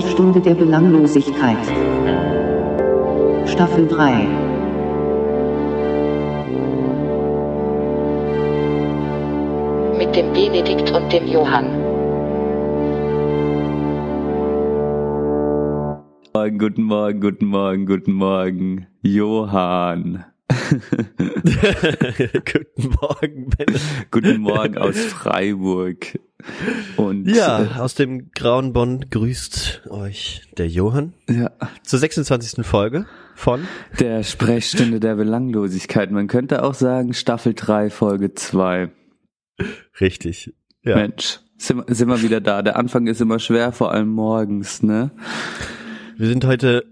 Sprechstunde der Belanglosigkeit. Staffel 3. Mit dem Benedikt und dem Johann. Guten Morgen, guten Morgen, guten Morgen. Johann. Guten Morgen, Ben. Guten Morgen aus Freiburg. Und Ja, aus dem grauen Bonn grüßt euch der Johann äh, ja, zur 26. Folge von der Sprechstunde der Belanglosigkeit. Man könnte auch sagen Staffel 3, Folge 2. Richtig. Ja. Mensch, sind, sind wir wieder da. Der Anfang ist immer schwer, vor allem morgens, ne? Wir sind heute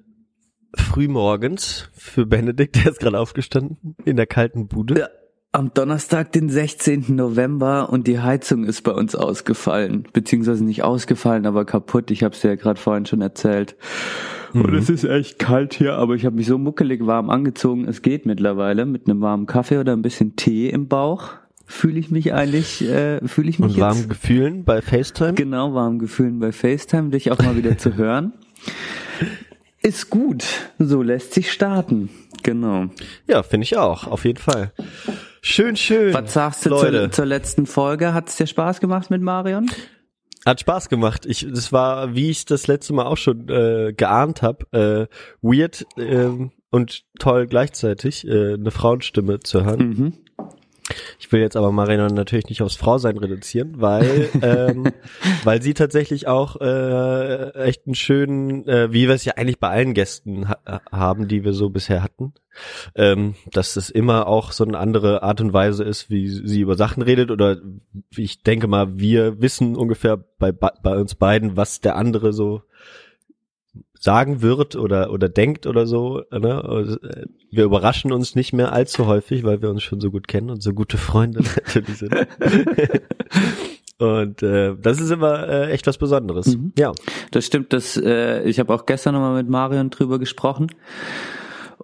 frühmorgens für Benedikt, der ist gerade aufgestanden in der kalten Bude. Ja, am Donnerstag, den 16. November und die Heizung ist bei uns ausgefallen. Beziehungsweise nicht ausgefallen, aber kaputt. Ich habe es dir ja gerade vorhin schon erzählt. Und es ist echt kalt hier, aber ich habe mich so muckelig warm angezogen. Es geht mittlerweile mit einem warmen Kaffee oder ein bisschen Tee im Bauch. Fühle ich mich eigentlich, äh, fühle ich mich Und jetzt warmen Gefühlen bei FaceTime. genau warmen Gefühlen bei FaceTime, dich auch mal wieder zu hören. Ist gut. So lässt sich starten. Genau. Ja, finde ich auch, auf jeden Fall. Schön, schön. Was sagst du zur, zur letzten Folge? Hat es dir Spaß gemacht mit Marion? Hat Spaß gemacht. Ich, das war, wie ich das letzte Mal auch schon äh, geahnt habe, äh, weird ähm, und toll gleichzeitig, äh, eine Frauenstimme zu hören. Mhm. Ich will jetzt aber Marina natürlich nicht aufs Frausein reduzieren, weil ähm, weil sie tatsächlich auch äh, echt einen schönen, äh, wie wir es ja eigentlich bei allen Gästen ha haben, die wir so bisher hatten, ähm, dass es immer auch so eine andere Art und Weise ist, wie sie über Sachen redet oder ich denke mal, wir wissen ungefähr bei bei uns beiden, was der andere so sagen wird oder oder denkt oder so. Ne? Also, äh, Wir überraschen uns nicht mehr allzu häufig, weil wir uns schon so gut kennen und so gute Freunde natürlich sind. und äh, das ist immer äh, echt was Besonderes. Mhm. Ja, Das stimmt, das, äh, ich habe auch gestern nochmal mit Marion drüber gesprochen.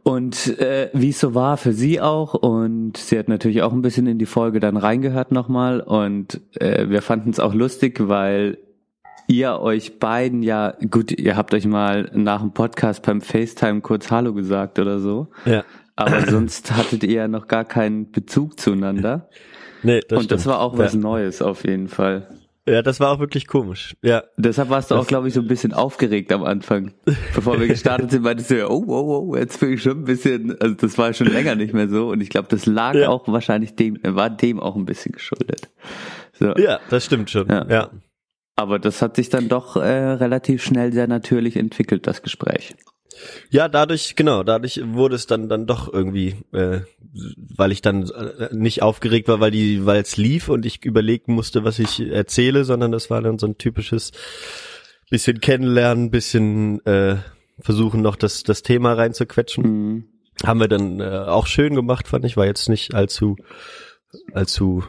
Und äh, wie es so war für sie auch. Und sie hat natürlich auch ein bisschen in die Folge dann reingehört nochmal. Und äh, wir fanden es auch lustig, weil ihr euch beiden ja, gut, ihr habt euch mal nach dem Podcast beim FaceTime kurz Hallo gesagt oder so. ja. Aber sonst hattet ihr ja noch gar keinen Bezug zueinander. Nee, das und das stimmt. war auch was ja. Neues auf jeden Fall. Ja, das war auch wirklich komisch. Ja, Deshalb warst du auch, Das- glaube ich, so ein bisschen aufgeregt am Anfang. Bevor wir gestartet sind, meintest du ja, oh, oh, oh, jetzt bin ich schon ein bisschen, also das war schon länger nicht mehr so und ich glaube, das lag Ja. auch wahrscheinlich dem, war dem auch ein bisschen geschuldet. So. ja, das stimmt schon. Ja. ja. Aber das hat sich dann doch äh, relativ schnell sehr natürlich entwickelt, das Gespräch. Ja, dadurch, genau, dadurch wurde es dann dann doch irgendwie, äh, weil ich dann äh, nicht aufgeregt war, weil die, weil es lief und ich überlegen musste, was ich erzähle, sondern das war dann so ein typisches bisschen kennenlernen, bisschen äh, versuchen noch das das Thema reinzuquetschen. Mhm. Haben wir dann äh, auch schön gemacht, fand ich, war jetzt nicht allzu allzu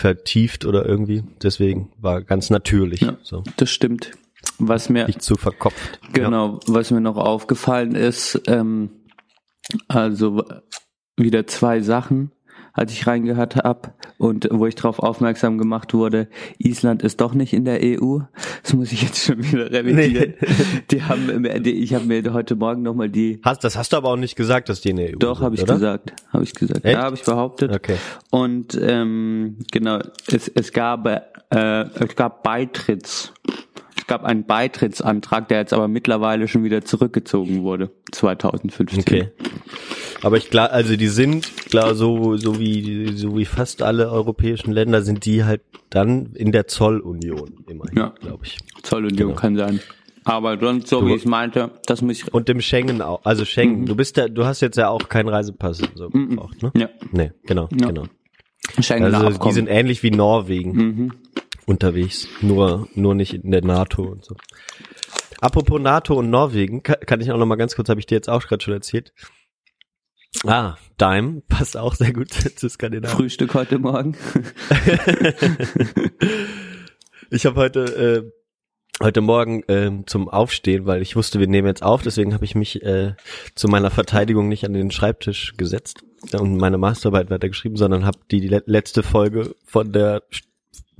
vertieft oder irgendwie, deswegen war ganz natürlich, Ja. so Das stimmt. Was mir, nicht zu verkopft. Ja. Genau, was mir noch aufgefallen ist, ähm, also wieder zwei Sachen, als ich reingehört habe und wo ich darauf aufmerksam gemacht wurde, Island ist doch nicht in der EU. Das muss ich jetzt schon wieder revidieren. Die haben, die, ich habe mir heute Morgen nochmal die, Hast, das hast du aber auch nicht gesagt, dass die in der EU doch sind, habe ich oder? gesagt, habe ich gesagt, Echt? ja, habe ich behauptet. Okay. Und ähm, genau, es, es gab äh, es gab Beitritts, gab einen Beitrittsantrag, der jetzt aber mittlerweile schon wieder zurückgezogen wurde, 2015. Okay. Aber ich glaube, also die sind, klar, so, so wie, so wie fast alle europäischen Länder sind die halt dann in der Zollunion immerhin, Ja. glaube ich. Zollunion Genau. kann sein. Aber sonst, so Du- wie ich meinte, das muss ich. Und im Schengen auch, also Schengen. Du bist ja, du hast jetzt ja auch keinen Reisepass so gebraucht, ne? Ja, Nee, genau, Ja. genau. Schengener Also die sind ähnlich wie Norwegen mhm. Unterwegs, nur, nur nicht in der NATO und so. Apropos NATO und Norwegen, kann, kann ich auch noch mal ganz kurz, habe ich dir jetzt auch gerade schon erzählt. Ah, Dime passt auch sehr gut zu Skandinavien. Frühstück heute Morgen. Ich habe heute äh, heute Morgen ähm, zum Aufstehen, weil ich wusste, wir nehmen jetzt auf, deswegen habe ich mich äh, zu meiner Verteidigung nicht an den Schreibtisch gesetzt und meine Masterarbeit weitergeschrieben, sondern habe die, die le- letzte Folge von der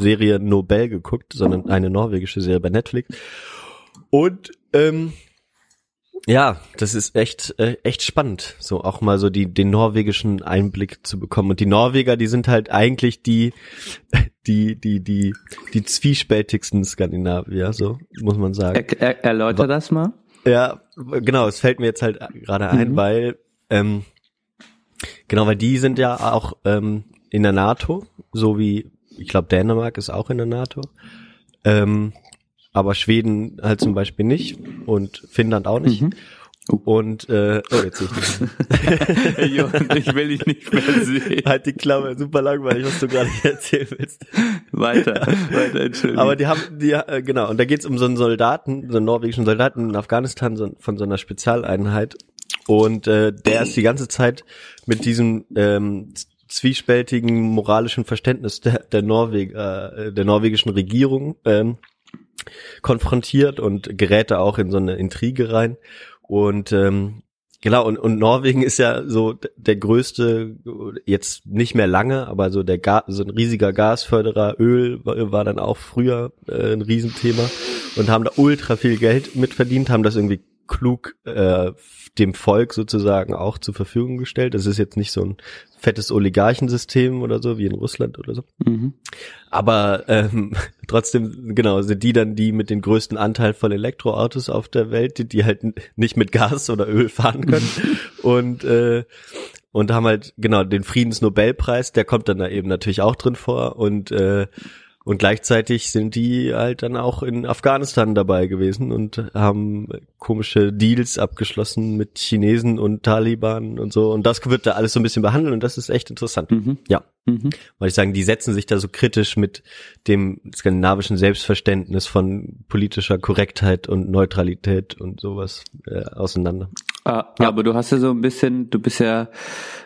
Serie Nobel geguckt, sondern eine norwegische Serie bei Netflix. Und ähm, ja, das ist echt äh, echt spannend, so auch mal so die den norwegischen Einblick zu bekommen. Und die Norweger, die sind halt eigentlich die die die die die zwiespältigsten Skandinavier, so muss man sagen. Er, er, erläuter das mal. Ja, genau, es fällt mir jetzt halt gerade ein, Mhm. weil ähm, genau, weil die sind ja auch ähm, in der NATO, so wie ich glaube Dänemark ist auch in der NATO. Ähm, aber Schweden halt zum Beispiel nicht und Finnland auch nicht. Mhm. Und äh, oh, jetzt ich dich. Johann, ich will dich nicht mehr sehen. halt die Klappe, super langweilig, was du gerade erzählen willst. Weiter, weiter, Entschuldigung. Aber die haben, die, äh, genau, und da geht's um so einen Soldaten, so einen norwegischen Soldaten in Afghanistan so, von so einer Spezialeinheit. Und äh, der ist die ganze Zeit mit diesem ähm, zwiespältigen moralischen Verständnis der, der Norweger, äh, der norwegischen Regierung ähm, konfrontiert und gerät da auch in so eine Intrige rein. Und ähm, Genau, und, und Norwegen ist ja so der größte, jetzt nicht mehr lange, aber so der Ga so ein riesiger Gasförderer, Öl war, war dann auch früher äh, ein Riesenthema und haben da ultra viel Geld mitverdient, haben das irgendwie klug äh, dem Volk sozusagen auch zur Verfügung gestellt. Das ist jetzt nicht so ein fettes Oligarchensystem oder so wie in Russland oder so. mhm. Aber ähm, trotzdem, genau, sind die dann die mit den größten Anteil von Elektroautos auf der Welt, die, die halt nicht mit Gas oder Öl fahren können. und äh, und haben halt, genau, den Friedensnobelpreis, der kommt dann da eben natürlich auch drin vor. Und äh, und gleichzeitig sind die halt dann auch in Afghanistan dabei gewesen und haben komische Deals abgeschlossen mit Chinesen und Taliban und so. Und das wird da alles so ein bisschen behandelt und das ist echt interessant. Mhm. Ja Mhm. weil ich sagen, die setzen sich da so kritisch mit dem skandinavischen Selbstverständnis von politischer Korrektheit und Neutralität und sowas äh, auseinander. Ah, Aber du hast ja so ein bisschen, du bist ja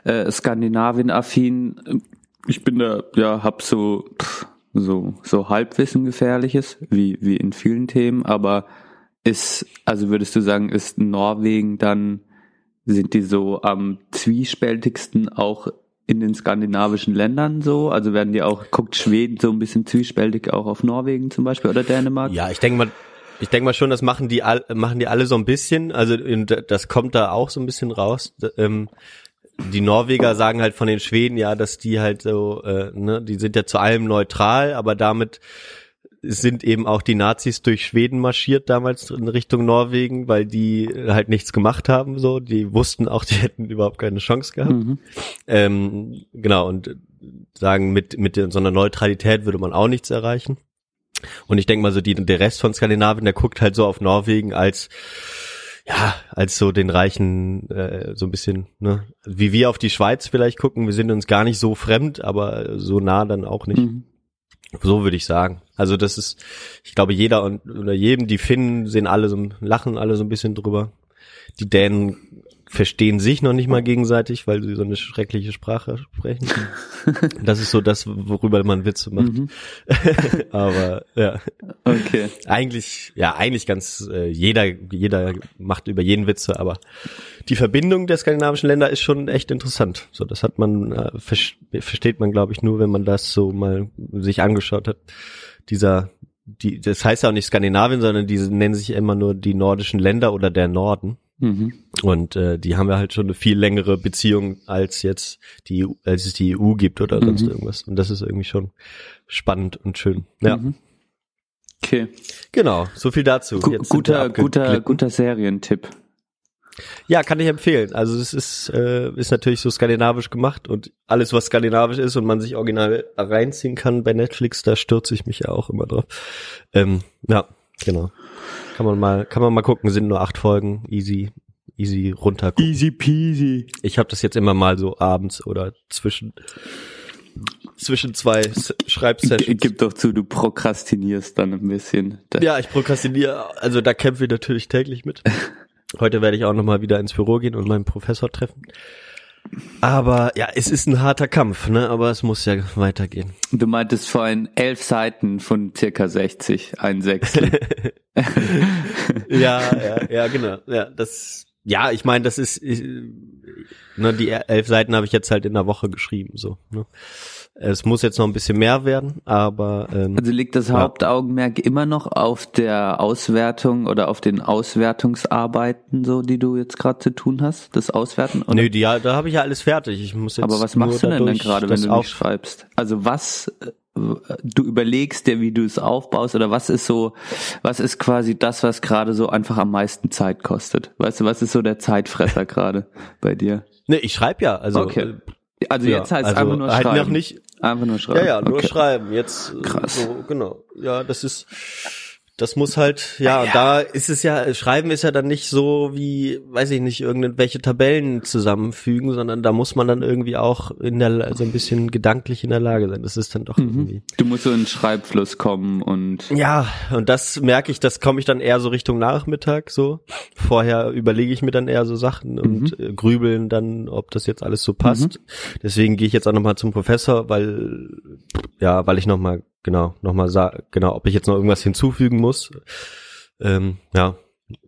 äh, Skandinavien-affin. Ich bin da, ja, hab so pff, so so Halbwissen gefährliches, wie wie in vielen Themen. Aber ist, also würdest du sagen, ist Norwegen dann sind die so am zwiespältigsten auch in den skandinavischen Ländern so? Also werden die auch, guckt Schweden so ein bisschen zwiespältig auch auf Norwegen zum Beispiel oder Dänemark? Ja, ich denke mal, ich denke mal schon, das machen die all, machen die alle so ein bisschen. Also das kommt da auch so ein bisschen raus. Ähm, die Norweger sagen halt von den Schweden ja, dass die halt so, äh, ne, die sind ja zu allem neutral, aber damit sind eben auch die Nazis durch Schweden marschiert damals in Richtung Norwegen, weil die halt nichts gemacht haben, so. Die wussten auch, die hätten überhaupt keine Chance gehabt. Mhm. Ähm, genau, und sagen, mit, mit so einer Neutralität würde man auch nichts erreichen. Und ich denke mal so, die, der Rest von Skandinavien, der guckt halt so auf Norwegen als, ja, als so den reichen, äh, so ein bisschen, ne, wie wir auf die Schweiz vielleicht gucken, wir sind uns gar nicht so fremd, aber so nah dann auch nicht. Mhm. So würde ich sagen. Also das ist, ich glaube, jeder und oder jedem, die Finnen sehen alle so, lachen alle so ein bisschen drüber. Die Dänen verstehen sich noch nicht mal gegenseitig, weil sie so eine schreckliche Sprache sprechen. Das ist so das, worüber man Witze macht. Mhm. Aber ja, Okay. eigentlich, ja, eigentlich ganz äh, jeder, jeder macht über jeden Witze, aber die Verbindung der skandinavischen Länder ist schon echt interessant. So, das hat man, äh, ver- versteht man, glaube ich, nur, wenn man das so mal sich angeschaut hat. Dieser, die, das heißt ja auch nicht Skandinavien, sondern die nennen sich immer nur die nordischen Länder oder der Norden. Mhm. Und äh, die haben ja halt schon eine viel längere Beziehung als jetzt die EU, als es die EU gibt oder sonst Mhm. irgendwas. Und das ist irgendwie schon spannend und schön. Ja, Mhm. Okay. genau. So viel dazu. Gu Jetzt guter, guter, guter Serientipp. Ja, kann ich empfehlen. Also es ist äh, ist natürlich so skandinavisch gemacht und alles was skandinavisch ist und man sich original reinziehen kann bei Netflix, da stürze ich mich ja auch immer drauf. Ähm, ja, genau. Kann man mal kann man mal gucken. Sind nur acht Folgen, easy easy runter. Easy peasy. Ich habe das jetzt immer mal so abends oder zwischen zwischen zwei Schreibsessions. Gib doch zu, du prokrastinierst dann ein bisschen. Ja, ich prokrastiniere, also da kämpfe ich natürlich täglich mit. Heute werde ich auch nochmal wieder ins Büro gehen und meinen Professor treffen. Aber ja, es ist ein harter Kampf, ne? Aber es muss ja weitergehen. Du meintest vorhin elf Seiten von circa 60, ein Sechstel. Ja, ja, ja, genau. Ja, das ja, ich meine, das ist, ich, ne, die elf Seiten habe ich jetzt halt in der Woche geschrieben, so. Ne? Es muss jetzt noch ein bisschen mehr werden, aber ähm, Also liegt das Ja. Hauptaugenmerk immer noch auf der Auswertung oder auf den Auswertungsarbeiten, so die du jetzt gerade zu tun hast, das Auswerten? Oder? nö, die, ja, da habe ich ja alles fertig. Ich muss jetzt Aber was machst du denn dadurch gerade, wenn du nicht schreibst? Also was äh, du überlegst dir, wie du es aufbaust oder was ist so, was ist quasi das, was gerade so einfach am meisten Zeit kostet? Weißt du, was ist so der Zeitfresser gerade bei dir? Ne, ich schreibe ja, also Okay. Also ja, jetzt heißt es also einfach nur halt schreiben. noch nicht, Einfach nur schreiben. Ja, ja, nur okay. schreiben. Jetzt äh, Krass. so genau. Ja, das ist das muss halt, ja, da ist es ja, Schreiben ist ja dann nicht so wie, weiß ich nicht, irgendwelche Tabellen zusammenfügen, sondern da muss man dann irgendwie auch in der, so ein bisschen gedanklich in der Lage sein. Das ist dann doch irgendwie. Du musst so in den Schreibfluss kommen und Ja, und das merke ich, das komme ich dann eher so Richtung Nachmittag so. Vorher überlege ich mir dann eher so Sachen und äh, grübeln dann, ob das jetzt alles so passt. Deswegen gehe ich jetzt auch nochmal zum Professor, weil ja, weil ich nochmal, genau, nochmal sag, genau, ob ich jetzt noch irgendwas hinzufügen muss. Ähm, ja,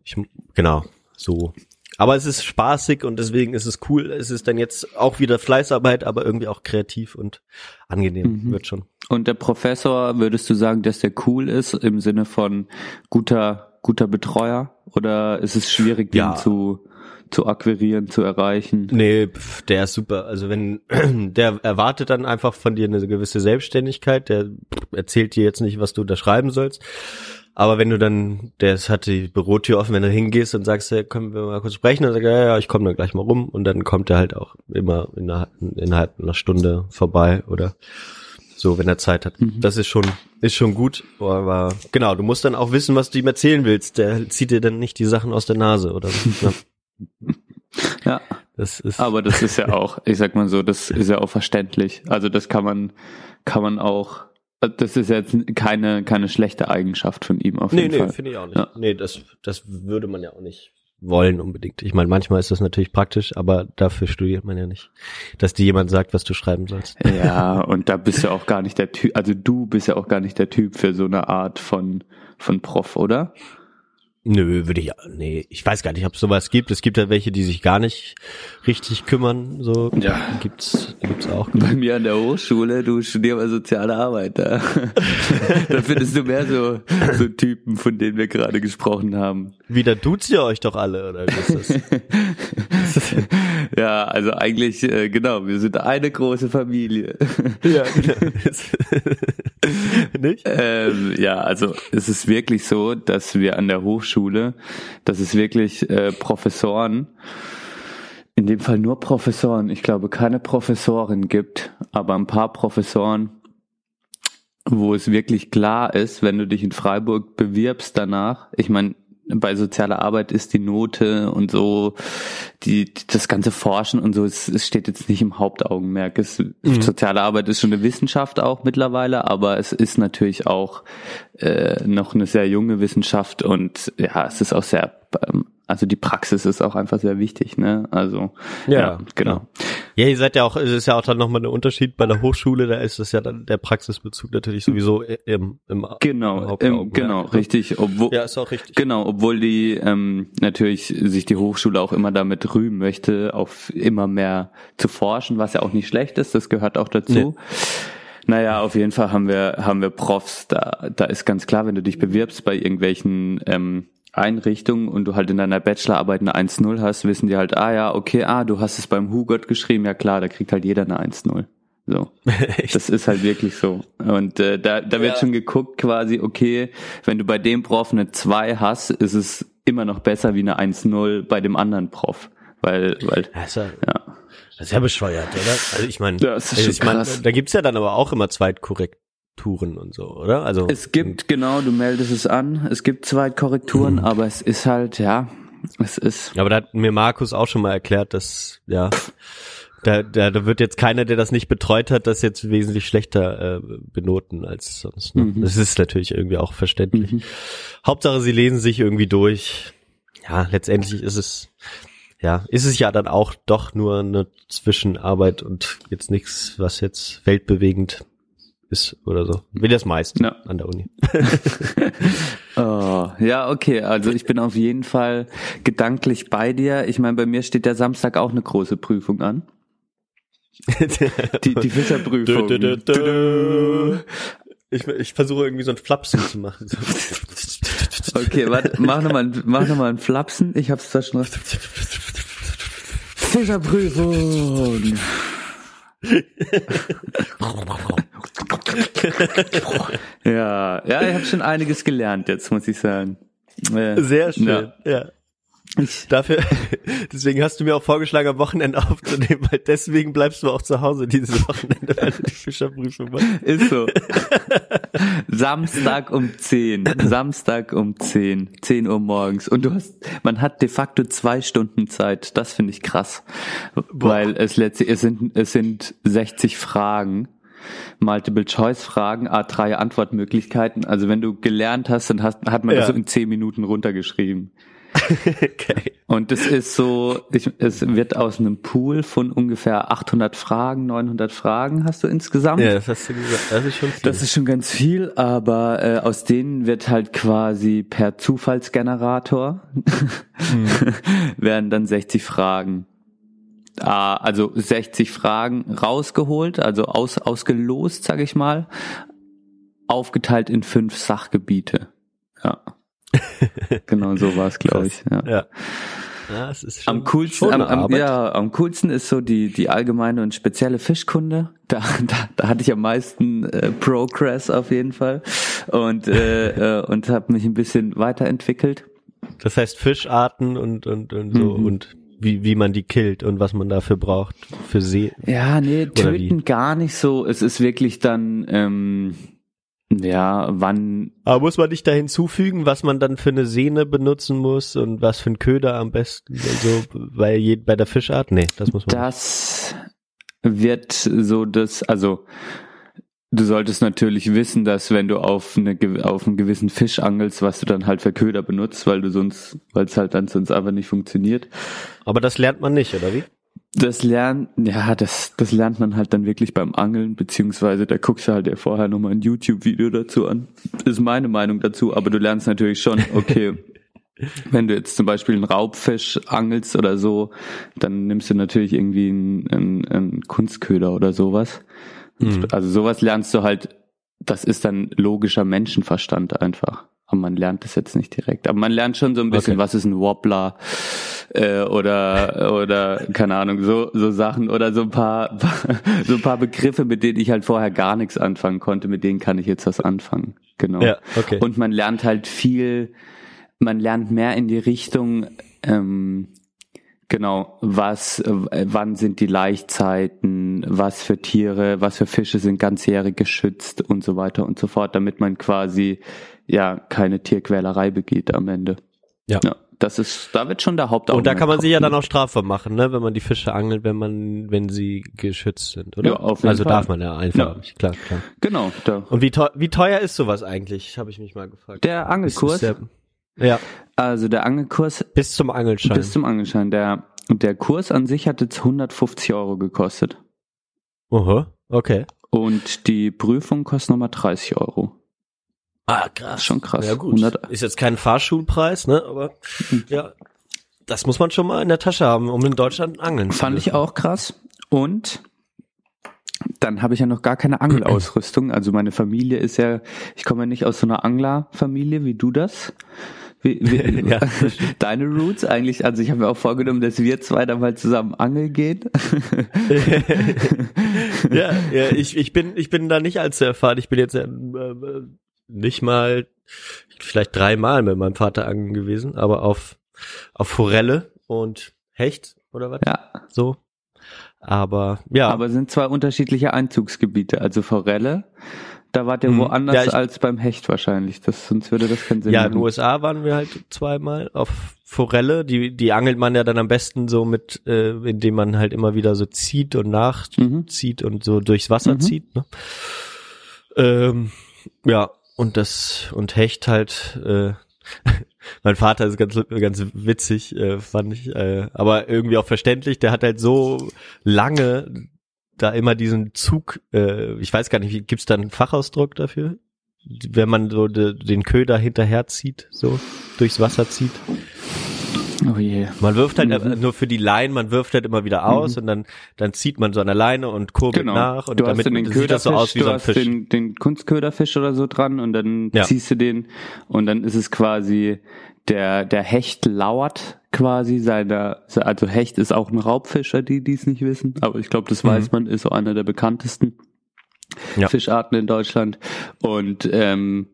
ich, genau, so. Aber es ist spaßig und deswegen ist es cool. Es ist dann jetzt auch wieder Fleißarbeit, aber irgendwie auch kreativ und angenehm Mhm. wird schon. Und der Professor, würdest du sagen, dass der cool ist im Sinne von guter, guter Betreuer? Oder ist es schwierig, den Ja. zu, zu akquirieren, zu erreichen? Nee, pf, der ist super. Also wenn der erwartet dann einfach von dir eine gewisse Selbstständigkeit, der erzählt dir jetzt nicht, was du da schreiben sollst. Aber wenn du dann, der hat die Bürotür offen, wenn du hingehst und sagst, ja, können wir mal kurz sprechen, dann sagt er, ja, ja, ich komme dann gleich mal rum und dann kommt er halt auch immer innerhalb, innerhalb einer Stunde vorbei oder so, wenn er Zeit hat. Das ist schon, ist schon gut, aber genau, du musst dann auch wissen, was du ihm erzählen willst. Der zieht dir dann nicht die Sachen aus der Nase oder so. Ja, das ist, aber das ist ja auch, ich sag mal so, das ist ja auch verständlich. Also das kann man, kann man auch, das ist jetzt keine, keine schlechte Eigenschaft von ihm auf Nee, jeden nee, Fall. finde ich auch nicht. Ja. Nee, das, das würde man ja auch nicht wollen unbedingt. Ich meine, manchmal ist das natürlich praktisch, aber dafür studiert man ja nicht, dass dir jemand sagt, was du schreiben sollst. Ja, und da bist du auch gar nicht der Typ, also du bist ja auch gar nicht der Typ für so eine Art von, von Prof, oder? Nö, würde ich, nee, ich weiß gar nicht, ob es sowas gibt. Es gibt ja welche, die sich gar nicht richtig kümmern, so. Ja. Gibt's, gibt's auch. Bei mir an der Hochschule, du studierst mal soziale Arbeit, da, da findest du mehr so, so Typen, von denen wir gerade gesprochen haben. Wieder duzt ihr euch doch alle, oder wie ist das? Ja, also eigentlich, äh, genau, wir sind eine große Familie. ja, genau. nicht? Ähm, ja, also es ist wirklich so, dass wir an der Hochschule, dass es wirklich äh, Professoren, in dem Fall nur Professoren, ich glaube keine Professorin gibt, aber ein paar Professoren, wo es wirklich klar ist, wenn du dich in Freiburg bewirbst danach, ich meine, bei sozialer Arbeit ist die Note und so, die, das ganze Forschen und so, es, es steht jetzt nicht im Hauptaugenmerk. Es, Soziale Arbeit ist schon eine Wissenschaft auch mittlerweile, aber es ist natürlich auch äh, noch eine sehr junge Wissenschaft und ja, es ist auch sehr, ähm, also die Praxis ist auch einfach sehr wichtig, ne? Also Ja, genau. Ja, ihr seid ja auch, es ist ja auch dann nochmal ein Unterschied bei der Hochschule, da ist es ja dann der Praxisbezug natürlich sowieso im, im Genau, im, Hauptaugenmerk, genau, ne? richtig. Obwohl, Ja, ist auch richtig. Genau, obwohl die ähm, natürlich sich die Hochschule auch immer damit rühmen möchte, auf immer mehr zu forschen, was ja auch nicht schlecht ist, das gehört auch dazu. Nee. Naja, auf jeden Fall haben wir, haben wir Profs, da, da ist ganz klar, wenn du dich bewirbst bei irgendwelchen ähm, Einrichtungen und du halt in deiner Bachelorarbeit eine 1-0 hast, wissen die halt, ah ja, okay, ah, du hast es beim Hugot geschrieben, ja klar, da kriegt halt jeder eine 1-0. So. Das ist halt wirklich so. Und äh, da, da wird Ja. schon geguckt quasi, okay, wenn du bei dem Prof eine 2 hast, ist es immer noch besser wie eine 1-0 bei dem anderen Prof. Weil, weil, Ja, ist ja, das ist ja bescheuert, oder? Also ich meine, also ich krass. da gibt's ja dann aber auch immer Zweitkorrekturen und so, oder? Also Es gibt, genau, du meldest es an, es gibt Zweitkorrekturen, aber es ist halt, ja, es ist, Aber da hat mir Markus auch schon mal erklärt, dass, ja, da, da, da wird jetzt keiner, der das nicht betreut hat, das jetzt wesentlich schlechter äh, benoten als sonst. Ne? Mhm. Das ist natürlich irgendwie auch verständlich. Hauptsache, sie lesen sich irgendwie durch. Ja, letztendlich ist es, ja, ist es ja dann auch doch nur eine Zwischenarbeit und jetzt nichts, was jetzt weltbewegend ist oder so. Wie das meiste Ja. an der Uni. Oh, ja, okay. Also ich bin auf jeden Fall gedanklich bei dir. Ich meine, bei mir steht der Samstag auch eine große Prüfung an. Die, die Fischerprüfung. Dö, dö, dö. Ich, ich versuche irgendwie so ein Flapsen zu machen. Okay, warte, mach nochmal mach noch mal einen Flapsen. Ich hab's zwar schon. Fischerprüfung. Ja, ja, ich habe schon einiges gelernt jetzt, muss ich sagen. Äh, Sehr schön. Ja. Ja. Dafür, deswegen hast du mir auch vorgeschlagen, am Wochenende aufzunehmen, weil deswegen bleibst du auch zu Hause dieses Wochenende, weil du die Fischerprüfung machst. Ist so. Samstag um 10. Samstag um 10. 10 Uhr morgens. Und du hast, man hat de facto zwei Stunden Zeit. Das finde ich krass. Weil es letztlich, es sind, es sind 60 Fragen. Multiple-Choice-Fragen, A3 Antwortmöglichkeiten. Also wenn du gelernt hast, dann hast, hat man das Ja. so in 10 Minuten runtergeschrieben. Okay. Und es ist so, ich, es wird aus einem Pool von ungefähr 800 Fragen, 900 Fragen hast du insgesamt. Ja, das hast du gesagt. Das ist schon viel. Das ist schon ganz viel, aber äh, aus denen wird halt quasi per Zufallsgenerator werden dann 60 Fragen. Ah, also 60 Fragen rausgeholt, also aus, ausgelost, sag ich mal, aufgeteilt in fünf Sachgebiete. Ja. genau so war es, glaube ich. Ja. ja. Ja, es ist schon, Am coolsten, am, am, ja, am coolsten ist so die, die allgemeine und spezielle Fischkunde. Da, da, da hatte ich am meisten äh, Progress auf jeden Fall und, äh, äh, und habe mich ein bisschen weiterentwickelt. Das heißt Fischarten und, und, und so Mhm. und wie, wie man die killt und was man dafür braucht für See. Ja, nee, töten gar nicht so. Es ist wirklich dann, ähm, ja, wann Aber muss man nicht da hinzufügen, was man dann für eine Sehne benutzen muss und was für ein Köder am besten und so bei, je, bei der Fischart? Nee, das muss man Das wird so das, also du solltest natürlich wissen, dass wenn du auf eine auf einen gewissen Fisch angelst, was du dann halt für Köder benutzt, weil du sonst, weil es halt dann sonst einfach nicht funktioniert. Aber das lernt man nicht, oder wie? Das lernt, ja, das, das lernt man halt dann wirklich beim Angeln, beziehungsweise da guckst du halt ja vorher nochmal ein YouTube-Video dazu an. Ist meine Meinung dazu, aber du lernst natürlich schon, okay, wenn du jetzt zum Beispiel einen Raubfisch angelst oder so, dann nimmst du natürlich irgendwie einen, einen, einen Kunstköder oder sowas. Mhm. Also sowas lernst du halt, das ist dann logischer Menschenverstand einfach. Aber man lernt das jetzt nicht direkt. Aber man lernt schon so ein bisschen, Okay. was ist ein Wobbler äh, oder oder keine Ahnung, so so Sachen oder so ein paar so ein paar Begriffe, mit denen ich halt vorher gar nichts anfangen konnte, mit denen kann ich jetzt was anfangen. Genau. Ja, okay. Und man lernt halt viel, man lernt mehr in die Richtung, ähm, genau, was, wann sind die Laichzeiten, was für Tiere, was für Fische sind ganzjährig geschützt und so weiter und so fort, damit man quasi ja keine Tierquälerei begeht am Ende. Ja. ja das ist, da wird schon der Hauptaugenmerk Und da kann man sich ja dann auch strafbar machen, ne, wenn man die Fische angelt, wenn man, wenn sie geschützt sind, oder? Ja, auf jeden also Fall. darf man ja einfach Ja. klar, klar. Genau, da. Und wie teuer, wie teuer ist sowas eigentlich? Habe ich mich mal gefragt. Der Angelkurs, der, ja, also der Angelkurs bis zum Angelschein. bis zum Angelschein, der, der Kurs an sich hat jetzt 150 Euro gekostet. Aha, okay. Und die Prüfung kostet nochmal 30 Euro. Ah, krass. Schon krass. Ja gut. 100 Ist jetzt kein Fahrschulpreis, ne? Aber ja, das muss man schon mal in der Tasche haben, um in Deutschland angeln zu Fand ich auch krass. Und dann habe ich ja noch gar keine Angelausrüstung. Also meine Familie ist ja, ich komme ja nicht aus so einer Anglerfamilie wie du das. Wie, wie, Ja. Deine Roots eigentlich, also ich habe mir auch vorgenommen, dass wir zwei dann mal zusammen angeln gehen. ja, ja ich, ich bin ich bin da nicht allzu erfahren. Ich bin jetzt äh, äh, nicht mal vielleicht dreimal mit meinem Vater angeln gewesen, aber auf auf Forelle und Hecht oder was ja, so. Aber ja, aber es sind zwei unterschiedliche Einzugsgebiete. Also Forelle, da wart ihr Mhm. woanders Ja, ich- als beim Hecht wahrscheinlich. Das, sonst würde das keinen Sinn ja, in den machen. USA waren wir halt zweimal auf Forelle. Die die angelt man ja dann am besten so mit, äh, indem man halt immer wieder so zieht und nachzieht Mhm. und so durchs Wasser Mhm. zieht. Ne? Ähm, ja, und das und Hecht halt. Äh, mein Vater ist ganz ganz witzig, äh, fand ich, äh, aber irgendwie auch verständlich. Der hat halt so lange da immer diesen Zug, äh, ich weiß gar nicht, gibt's da einen Fachausdruck dafür? Wenn man so de, den Köder hinterher zieht, so durchs Wasser zieht. Oh je. Man wirft halt Mhm. nur für die Leinen, man wirft halt immer wieder aus und dann dann zieht man so an der Leine und kurbelt Genau. nach und du hast damit den sieht das so aus wie du so ein hast Fisch. den, den Kunstköderfisch oder so dran und dann Ja. ziehst du den und dann ist es quasi der der Hecht lauert quasi seiner also Hecht ist auch ein Raubfischer, die die es nicht wissen, aber ich glaube, das weiß man, ist so einer der bekanntesten Mhm. Ja. Fischarten in Deutschland und ähm,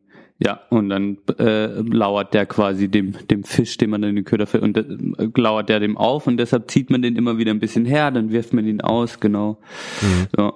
ja, und dann äh, lauert der quasi dem, dem Fisch, den man in den Köder fällt, und äh, lauert der dem auf und deshalb zieht man den immer wieder ein bisschen her, dann wirft man ihn aus, genau. Mhm. So.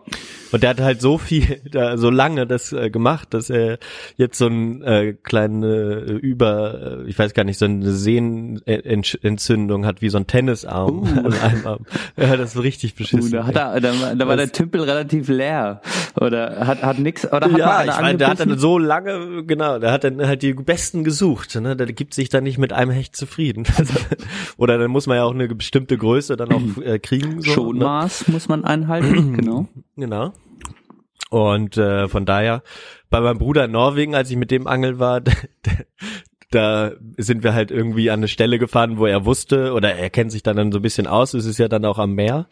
Und der hat halt so viel, da, so lange das äh, gemacht, dass er jetzt so ein äh, kleine äh, über, äh, ich weiß gar nicht, so eine Sehnenentzündung hat wie so ein Tennisarm an einem Arm. Ja, das ist richtig Uh, beschissen. da, hat er, da, da war Das- der Tümpel relativ leer. Oder hat, hat nix, oder hat mal ja, einer ich meine, der hat dann so lange, genau, der hat dann halt die Besten gesucht, ne? Der gibt sich dann nicht mit einem Hecht zufrieden. Oder dann muss man ja auch eine bestimmte Größe dann auch äh, kriegen. So, ne? Schonmaß muss man einhalten, genau. Genau. Und äh, von daher, bei meinem Bruder in Norwegen, als ich mit dem angeln war, da sind wir halt irgendwie an eine Stelle gefahren, wo er wusste, oder er kennt sich dann, dann so ein bisschen aus, es ist ja dann auch am Meer,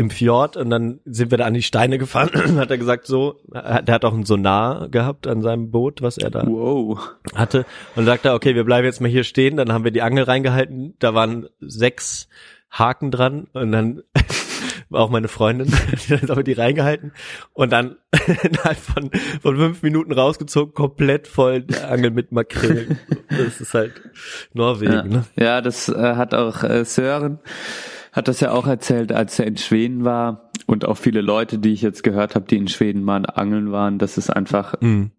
im Fjord, und dann sind wir da an die Steine gefahren, hat er gesagt, so, er der hat auch ein Sonar gehabt an seinem Boot, was er da Wow. hatte und sagte, okay, wir bleiben jetzt mal hier stehen. Dann haben wir die Angel reingehalten. Da waren sechs Haken dran und dann war auch meine Freundin, die hat aber die reingehalten und dann innerhalb von, von fünf Minuten rausgezogen, komplett voll der Angel mit Makrelen. Das ist halt Norwegen, Ja, ne? ja das äh, hat auch äh, Sören, hat das ja auch erzählt, als er in Schweden war und auch viele Leute, die ich jetzt gehört habe, die in Schweden mal angeln waren, das ist einfach, Mhm.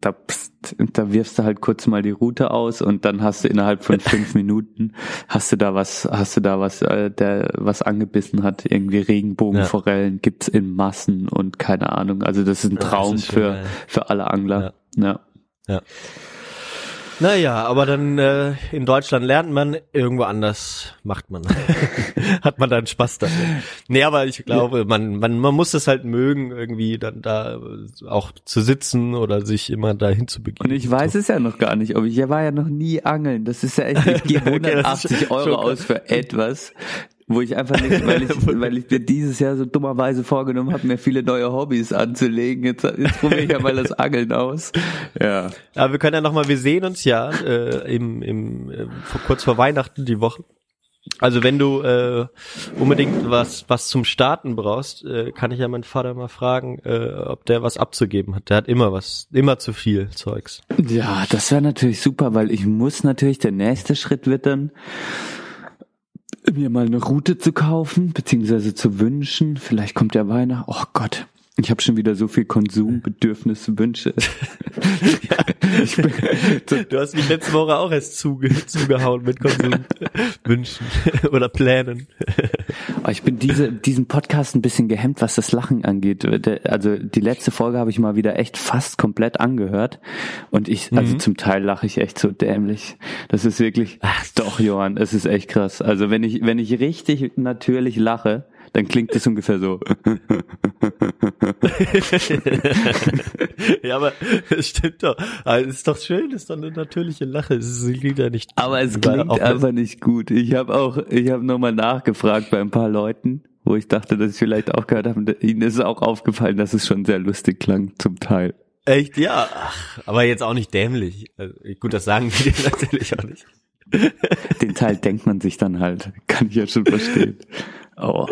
da, pst, da wirfst du halt kurz mal die Route aus und dann hast du innerhalb von fünf Minuten hast du da was, hast du da was, äh, der was angebissen hat, irgendwie Regenbogenforellen gibt's in Massen und keine Ahnung. Also das ist ein Ja, Traum ist für geil. für alle Angler. Ja. Naja, aber dann äh, in Deutschland lernt man, irgendwo anders macht man. Hat man dann Spaß daran. Nee, aber ich glaube, man, man, man muss es halt mögen, irgendwie dann da auch zu sitzen oder sich immer dahin zu begeben. Und ich weiß es ja noch gar nicht, ob ich ja war ja noch nie angeln. Das ist ja echt, ich gebe Okay, das ist 180 schon Euro aus für etwas, wo ich einfach nicht, weil ich, weil ich mir dieses Jahr so dummerweise vorgenommen habe, mir viele neue Hobbys anzulegen. Jetzt, jetzt probiere ich ja mal das Angeln aus. Ja. Aber wir können ja nochmal, wir sehen uns ja äh, im, im, äh, vor, kurz vor Weihnachten die Woche. Also wenn du äh, unbedingt was was zum Starten brauchst, äh, kann ich ja meinen Vater mal fragen, äh, ob der was abzugeben hat. Der hat immer was, immer zu viel Zeugs. Ja, das wäre natürlich super, weil ich muss natürlich, der nächste Schritt wird dann, mir mal eine Route zu kaufen, beziehungsweise zu wünschen. Vielleicht kommt ja Weihnachten. Oh Gott, ich habe schon wieder so viel Konsumbedürfnisse, Wünsche. ich bin, Du hast mich letzte Woche auch erst zuge zugehauen mit Konsumwünschen oder Plänen. Oh, ich bin diese, diesen Podcast ein bisschen gehemmt, was das Lachen angeht. Also die letzte Folge habe ich mal wieder echt fast komplett angehört. Und ich, also zum Teil lache ich echt so dämlich. Das ist wirklich, ach doch, Johann, es ist echt krass. Also wenn ich, wenn ich richtig natürlich lache, dann klingt es ungefähr so. ja, aber es stimmt doch. Aber es ist doch schön, es ist doch eine natürliche Lache. Es klingt ja nicht. Aber es klingt auch- einfach nicht gut. Ich habe auch, ich habe nochmal nachgefragt bei ein paar Leuten, wo ich dachte, dass ich vielleicht auch gehört habe. Ihnen ist auch aufgefallen, dass es schon sehr lustig klang, zum Teil. Echt, ja. Ach, aber jetzt auch nicht dämlich. Also, gut, das sagen wir natürlich auch nicht. Den Teil denkt man sich dann halt. Kann ich ja schon verstehen. Oh.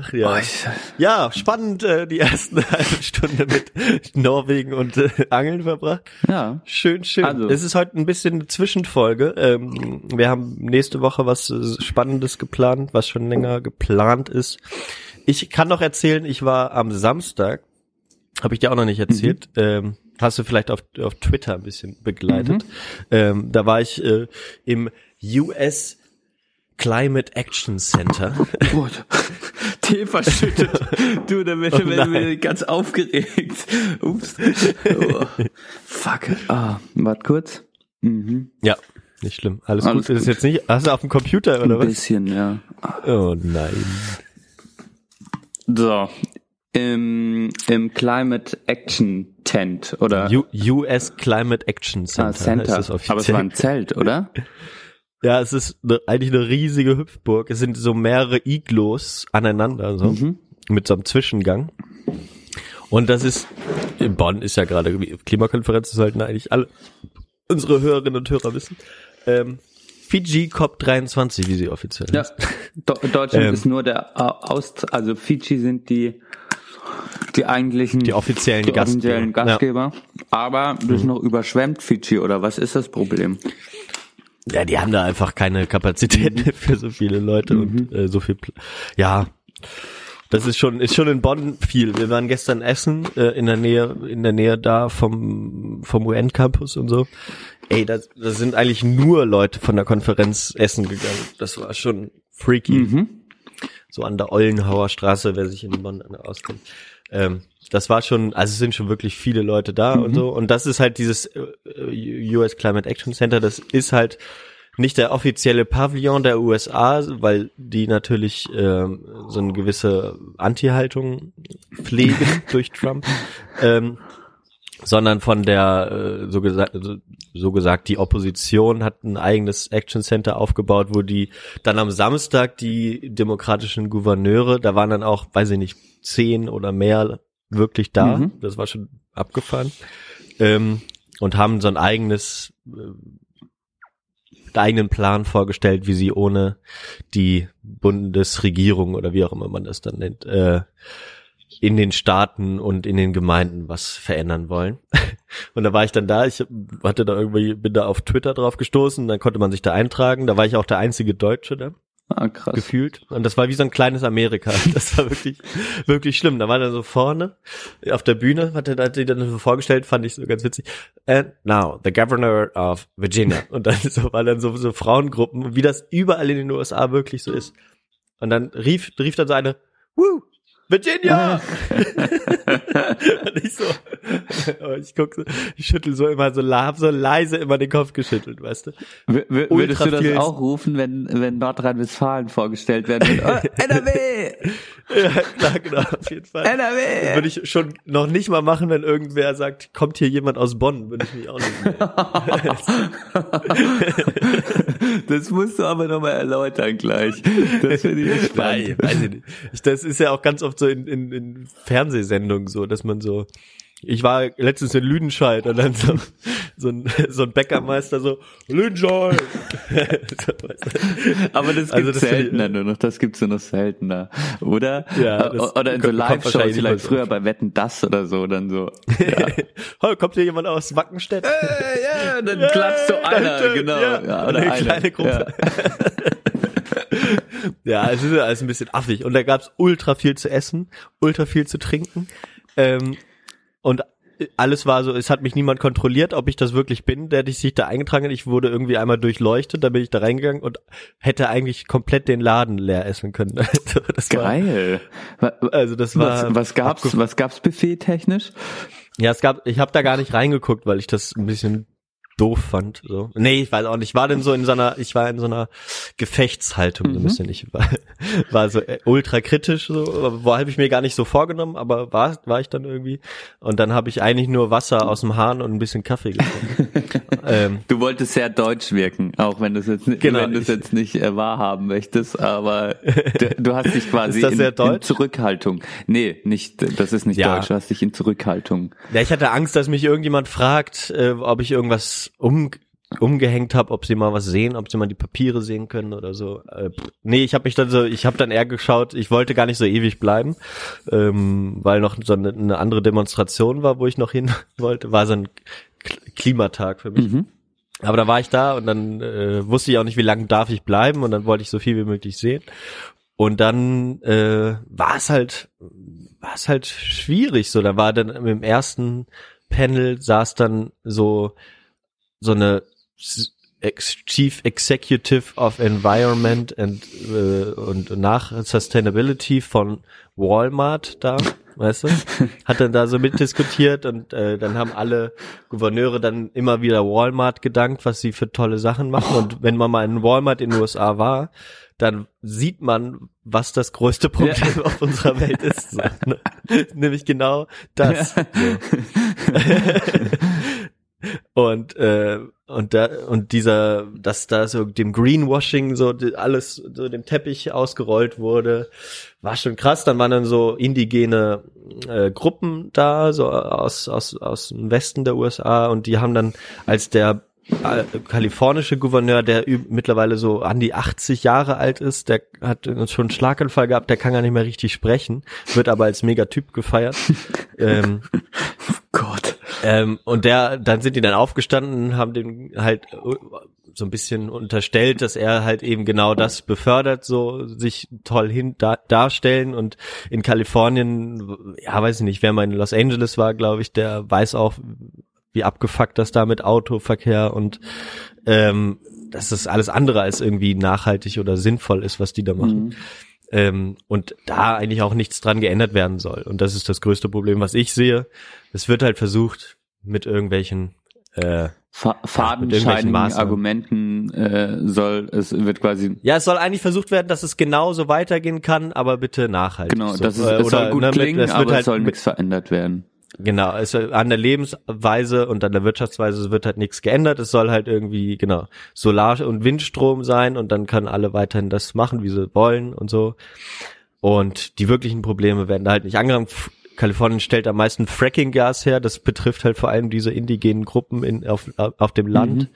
Ach, ja. Oh, ja, spannend, äh, die ersten halbe Stunde mit Norwegen und äh, Angeln verbracht. ja. Schön, schön. Also- es ist heute ein bisschen eine Zwischenfolge. Ähm, wir haben nächste Woche was äh, Spannendes geplant, was schon länger geplant ist. Ich kann noch erzählen, ich war am Samstag, habe ich dir auch noch nicht erzählt, ähm, hast du vielleicht auf, auf Twitter ein bisschen begleitet. Ähm, da war ich äh, im US Climate Action Center. Gut. Tee verschüttet. Du, da bin Oh ich ganz aufgeregt. Ups. Oh. Fuck. Ah, warte kurz. Mhm. ja, nicht schlimm. Alles, Alles gut. Das ist gut. jetzt nicht. Hast du auf dem Computer oder Ein was? bisschen, ja. Oh nein. So. Im, im Climate Action Tent oder U US Climate Action Center, ah, Center. Aber es war ein Zelt, oder? ja, es ist eine, eigentlich eine riesige Hüpfburg. Es sind so mehrere Iglos aneinander, so. Mhm. Mit so einem Zwischengang. Und das ist, in Bonn ist ja gerade Klimakonferenz, das sollten eigentlich alle unsere Hörerinnen und Hörer wissen. Ähm, Fiji COP23, wie sie offiziell Ja. Do Deutschland Ähm. ist nur der äh, Aust also Fiji sind die die eigentlichen Die offiziellen die Gastgeber. offiziellen Gastgeber. Aber das ist noch überschwemmt Fiji oder was ist das Problem? Ja, die haben da einfach keine Kapazität für so viele Leute und äh, so viel. Pl ja, das ist schon ist schon in Bonn viel. Wir waren gestern essen äh, in der Nähe in der Nähe da vom vom UN Campus und so. Ey, da das sind eigentlich nur Leute von der Konferenz essen gegangen. Das war schon freaky. Mhm. So an der Ollenhauer Straße, wer sich in Bonn auskennt. Ähm, das war schon, also es sind schon wirklich viele Leute da und so. Und das ist halt dieses äh, US Climate Action Center, das ist halt nicht der offizielle Pavillon der USA, weil die natürlich ähm, so eine gewisse Anti-Haltung pflegen durch Trump, ähm, sondern von der, äh, so gesagt, so, so gesagt, die Opposition hat ein eigenes Action Center aufgebaut, wo die dann am Samstag die demokratischen Gouverneure, da waren dann auch, weiß ich nicht, zehn oder mehr wirklich da, Mhm. das war schon abgefahren, ähm, und haben so ein eigenes äh, eigenen Plan vorgestellt, wie sie ohne die Bundesregierung oder wie auch immer man das dann nennt, äh, in den Staaten und in den Gemeinden was verändern wollen. Und da war ich dann da, ich hatte da irgendwie, bin da auf Twitter drauf gestoßen, dann konnte man sich da eintragen, da war ich auch der einzige Deutsche da Ah, krass. gefühlt. Und das war wie so ein kleines Amerika. Das war wirklich, wirklich schlimm. Da war er so vorne auf der Bühne, hat er die dann so vorgestellt, fand ich so ganz witzig. And now, the governor of Virginia. Und dann so, waren dann so, so Frauengruppen, wie das überall in den USA wirklich so ist. Und dann rief, rief dann so eine, Woo! Virginia! und ich so, aber ich guck so, ich schüttel so immer so, hab so leise immer den Kopf geschüttelt, weißt du? W würdest Ultra du das auch rufen, wenn, wenn Nordrhein-Westfalen vorgestellt werden würde? Oh, NRW! Ja, klar, genau, auf jeden Fall. Das NRW! würde ich schon noch nicht mal machen, wenn irgendwer sagt, kommt hier jemand aus Bonn, würde ich mich auch nicht. Das musst du aber nochmal erläutern gleich. Das finde ich spannend. Nein, weiß ich nicht. Ich, das ist ja auch ganz oft so in, in, in Fernsehsendungen so, dass man so, ich war letztens in Lüdenscheid und dann so, so ein, so ein Bäckermeister so, Lüdenscheid! Aber das Also gibt's das finde ich- seltener nur noch, das gibt's nur noch seltener, oder? Ja, Äh, das oder in so Live-Shows, vielleicht früher bei Wetten, das oder so, dann so. oh, kommt hier jemand aus Wackenstedt? ja, dann Ja, klatscht so einer, danke. genau. Ja, Ja, oder eine eine. kleine Gruppe. Ja, es ist ja alles ein bisschen affig. Und da gab's ultra viel zu essen, ultra viel zu trinken. Ähm, und alles war so, es hat mich niemand kontrolliert, ob ich das wirklich bin, der sich da eingetragen hat. Ich wurde irgendwie einmal durchleuchtet, da bin ich da reingegangen und hätte eigentlich komplett den Laden leer essen können. Also das Geil. Wa- War, also das war Was, was gab's, was gab's Buffet technisch? Ja, es gab, ich habe da gar nicht reingeguckt, weil ich das ein bisschen doof fand. So. Nee, ich weiß auch nicht. Ich war denn so in so einer, ich war in so einer Gefechtshaltung so ein bisschen. Ich war, war so äh, ultra kritisch, so, wo habe ich mir gar nicht so vorgenommen, aber war, war ich dann irgendwie. Und dann habe ich eigentlich nur Wasser aus dem Hahn und ein bisschen Kaffee getrunken. ähm, Du wolltest sehr deutsch wirken, auch wenn du es jetzt, nicht- Genau, wenn ich- jetzt nicht äh, wahrhaben möchtest, aber du, du hast dich quasi Ist das in, sehr in deutsch? Zurückhaltung. Nee, nicht, das ist nicht Ja. deutsch, du hast dich in Zurückhaltung. Ja, ich hatte Angst, dass mich irgendjemand fragt, äh, ob ich irgendwas um, umgehängt habe, ob sie mal was sehen, ob sie mal die Papiere sehen können oder so. Äh, nee, ich habe mich dann so, ich habe dann eher geschaut, ich wollte gar nicht so ewig bleiben, ähm, weil noch so eine, eine andere Demonstration war, wo ich noch hin wollte. War so ein Klimatag für mich. Mhm. Aber da war ich da und dann äh, wusste ich auch nicht, wie lange darf ich bleiben und dann wollte ich so viel wie möglich sehen. Und dann äh, war es halt, war es halt schwierig. So, da war dann im ersten Panel saß dann so so eine Chief Executive of Environment and äh, und nach Sustainability von Walmart da. weißt du? Hat dann da so mitdiskutiert und äh, dann haben alle Gouverneure dann immer wieder Walmart gedankt, was sie für tolle Sachen machen. Und wenn man mal in Walmart in den USA war, dann sieht man, was das größte Problem Ja. auf unserer Welt ist. So, ne? Nämlich genau das. und äh, und da und dieser dass da so dem Greenwashing so alles so dem Teppich ausgerollt wurde war schon krass dann waren dann so indigene äh, Gruppen da so aus aus aus dem Westen der USA und die haben dann als der äh, kalifornische Gouverneur, der mittlerweile so an die 80 Jahre alt ist, der hat schon einen Schlaganfall gehabt, der kann gar nicht mehr richtig sprechen, wird aber als Megatyp gefeiert. ähm. Ähm, und der, dann sind die dann aufgestanden, haben dem halt äh, so ein bisschen unterstellt, dass er halt eben genau das befördert, so sich toll hin da, darstellen und in Kalifornien, ja, weiß ich nicht, wer mal in Los Angeles war, glaube ich, der weiß auch, wie abgefuckt das da mit Autoverkehr und ähm, dass das alles andere als irgendwie nachhaltig oder sinnvoll ist, was die da machen. Mhm. Ähm, und da eigentlich auch nichts dran geändert werden soll. Und das ist das größte Problem, was ich sehe. Es wird halt versucht, mit irgendwelchen äh, Fa fadenscheinigen Maßnahmen. Argumenten äh, soll, es wird quasi ja, es soll eigentlich versucht werden, dass es genauso weitergehen kann, aber bitte nachhaltig. Genau, so. das ist, Äh, es soll gut ne, klingen, aber halt es soll nichts verändert werden. Genau, es an der Lebensweise und an der Wirtschaftsweise wird halt nichts geändert. Es soll halt irgendwie, genau, Solar- und Windstrom sein und dann können alle weiterhin das machen, wie sie wollen und so. Und die wirklichen Probleme werden da halt nicht angegangen. Kalifornien stellt am meisten Fracking-Gas her. Das betrifft halt vor allem diese indigenen Gruppen in, auf, auf dem Land.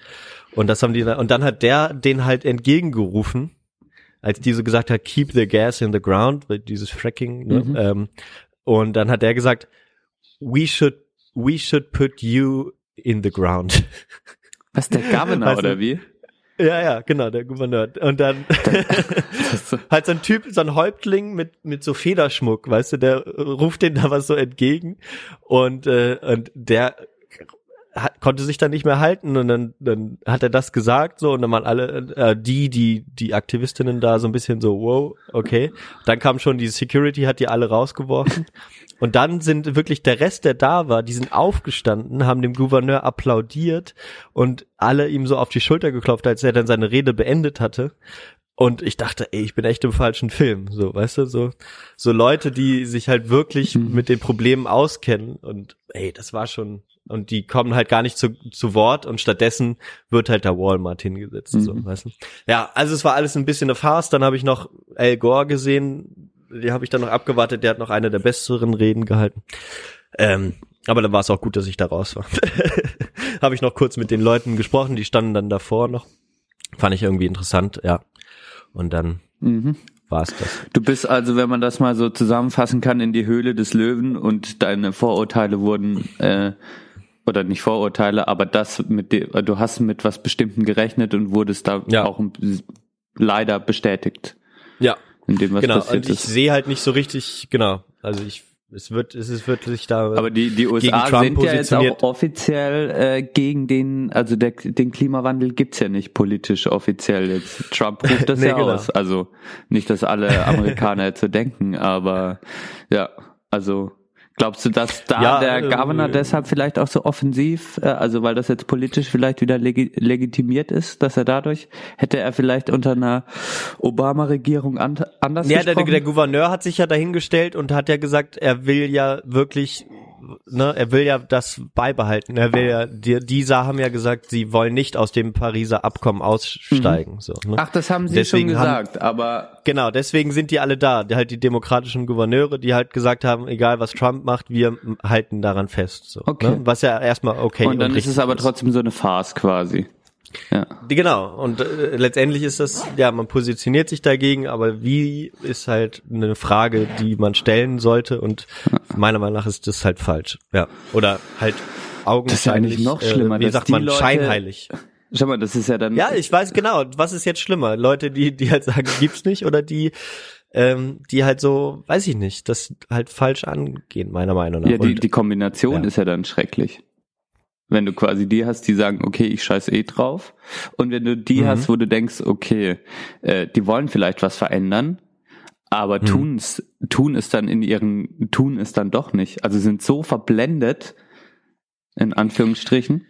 Und das haben die, und dann hat der den halt entgegengerufen, als diese gesagt hat, keep the gas in the ground, dieses Fracking, ne? Mhm. ähm, und dann hat der gesagt, we should, we should put you in the ground. Was, der Governor Weißt du- oder wie? ja, ja, genau, der Gouverneur. Und dann halt so ein Typ, so ein Häuptling mit, mit so Federschmuck, weißt du, der ruft denen da was so entgegen und, äh, und der hat, konnte sich dann nicht mehr halten und dann, dann hat er das gesagt so und dann waren alle äh, die die die Aktivistinnen da so ein bisschen so wow okay. Dann kam schon die Security hat die alle rausgeworfen. Und dann sind wirklich der Rest der da war die sind aufgestanden haben dem Gouverneur applaudiert und alle ihm so auf die Schulter geklopft als er dann seine Rede beendet hatte. Und ich dachte, ey, ich bin echt im falschen Film, so, weißt du, so, so Leute, die sich halt wirklich mit den Problemen auskennen und, ey, das war schon, und die kommen halt gar nicht zu, zu Wort und stattdessen wird halt da Walmart hingesetzt, so, Mhm. weißt du. Ja, also es war alles ein bisschen eine Farce, dann habe ich noch Al Gore gesehen, die habe ich dann noch abgewartet, der hat noch eine der besseren Reden gehalten. Ähm, aber dann war es auch gut, dass ich da raus war. habe ich noch kurz mit den Leuten gesprochen, die standen dann davor noch. Fand ich irgendwie interessant, ja. Und dann Mhm. war es das. Du bist also, wenn man das mal so zusammenfassen kann, in die Höhle des Löwen und deine Vorurteile wurden, äh, oder nicht Vorurteile, aber das mit dem, du hast mit was Bestimmten gerechnet und wurdest da Ja. auch leider bestätigt Ja, in dem, was genau. passiert Und ich ist. sehe halt nicht so richtig, genau. Also ich, es wird, es ist wirklich da. Aber die, die USA sind ja jetzt auch offiziell äh, gegen den, also der, den Klimawandel gibt's ja nicht politisch offiziell jetzt. Trump ruft das Nee, ja genau. aus. Also nicht, dass alle Amerikaner jetzt so denken, aber ja, also glaubst du, dass da Ja, der äh, Governor deshalb vielleicht auch so offensiv, äh, also weil das jetzt politisch vielleicht wieder legi legitimiert ist, dass er dadurch, hätte er vielleicht unter einer Obama-Regierung an, anders ja, der, der Gouverneur hat sich ja dahingestellt und hat ja gesagt, er will ja wirklich, ne, er will ja das beibehalten. Er will ja, die, diese haben ja gesagt, sie wollen nicht aus dem Pariser Abkommen aussteigen. So, ne? Ach, das haben sie Deswegen schon haben- gesagt, aber Genau, deswegen sind die alle da. Die, halt die demokratischen Gouverneure, die halt gesagt haben, egal was Trump macht, wir halten daran fest. So, Okay. ne? Was ja erstmal okay und dann ist richtig es aber trotzdem so eine Farce quasi. Ja. Genau, und äh, letztendlich ist das, ja, man positioniert sich dagegen, aber wie ist halt eine Frage, die man stellen sollte und meiner Meinung nach ist das halt falsch. Ja. Oder halt augenscheinlich, eigentlich noch schlimmer, äh, wie sagt man, Leute- scheinheilig. Schau mal, das ist ja dann. Ja, ich weiß genau, was ist jetzt schlimmer? Leute, die, die halt sagen, gibt's nicht oder die, ähm, die halt so, weiß ich nicht, das halt falsch angehen, meiner Meinung nach. ja die, Und- die Kombination ja. ist ja dann schrecklich. Wenn du quasi die hast, die sagen, okay, ich scheiß eh drauf. Und wenn du die Mhm. hast, wo du denkst, okay, äh, die wollen vielleicht was verändern, aber Hm. tun's, tun es dann in ihren, tun es dann doch nicht. Also sind so verblendet, in Anführungsstrichen.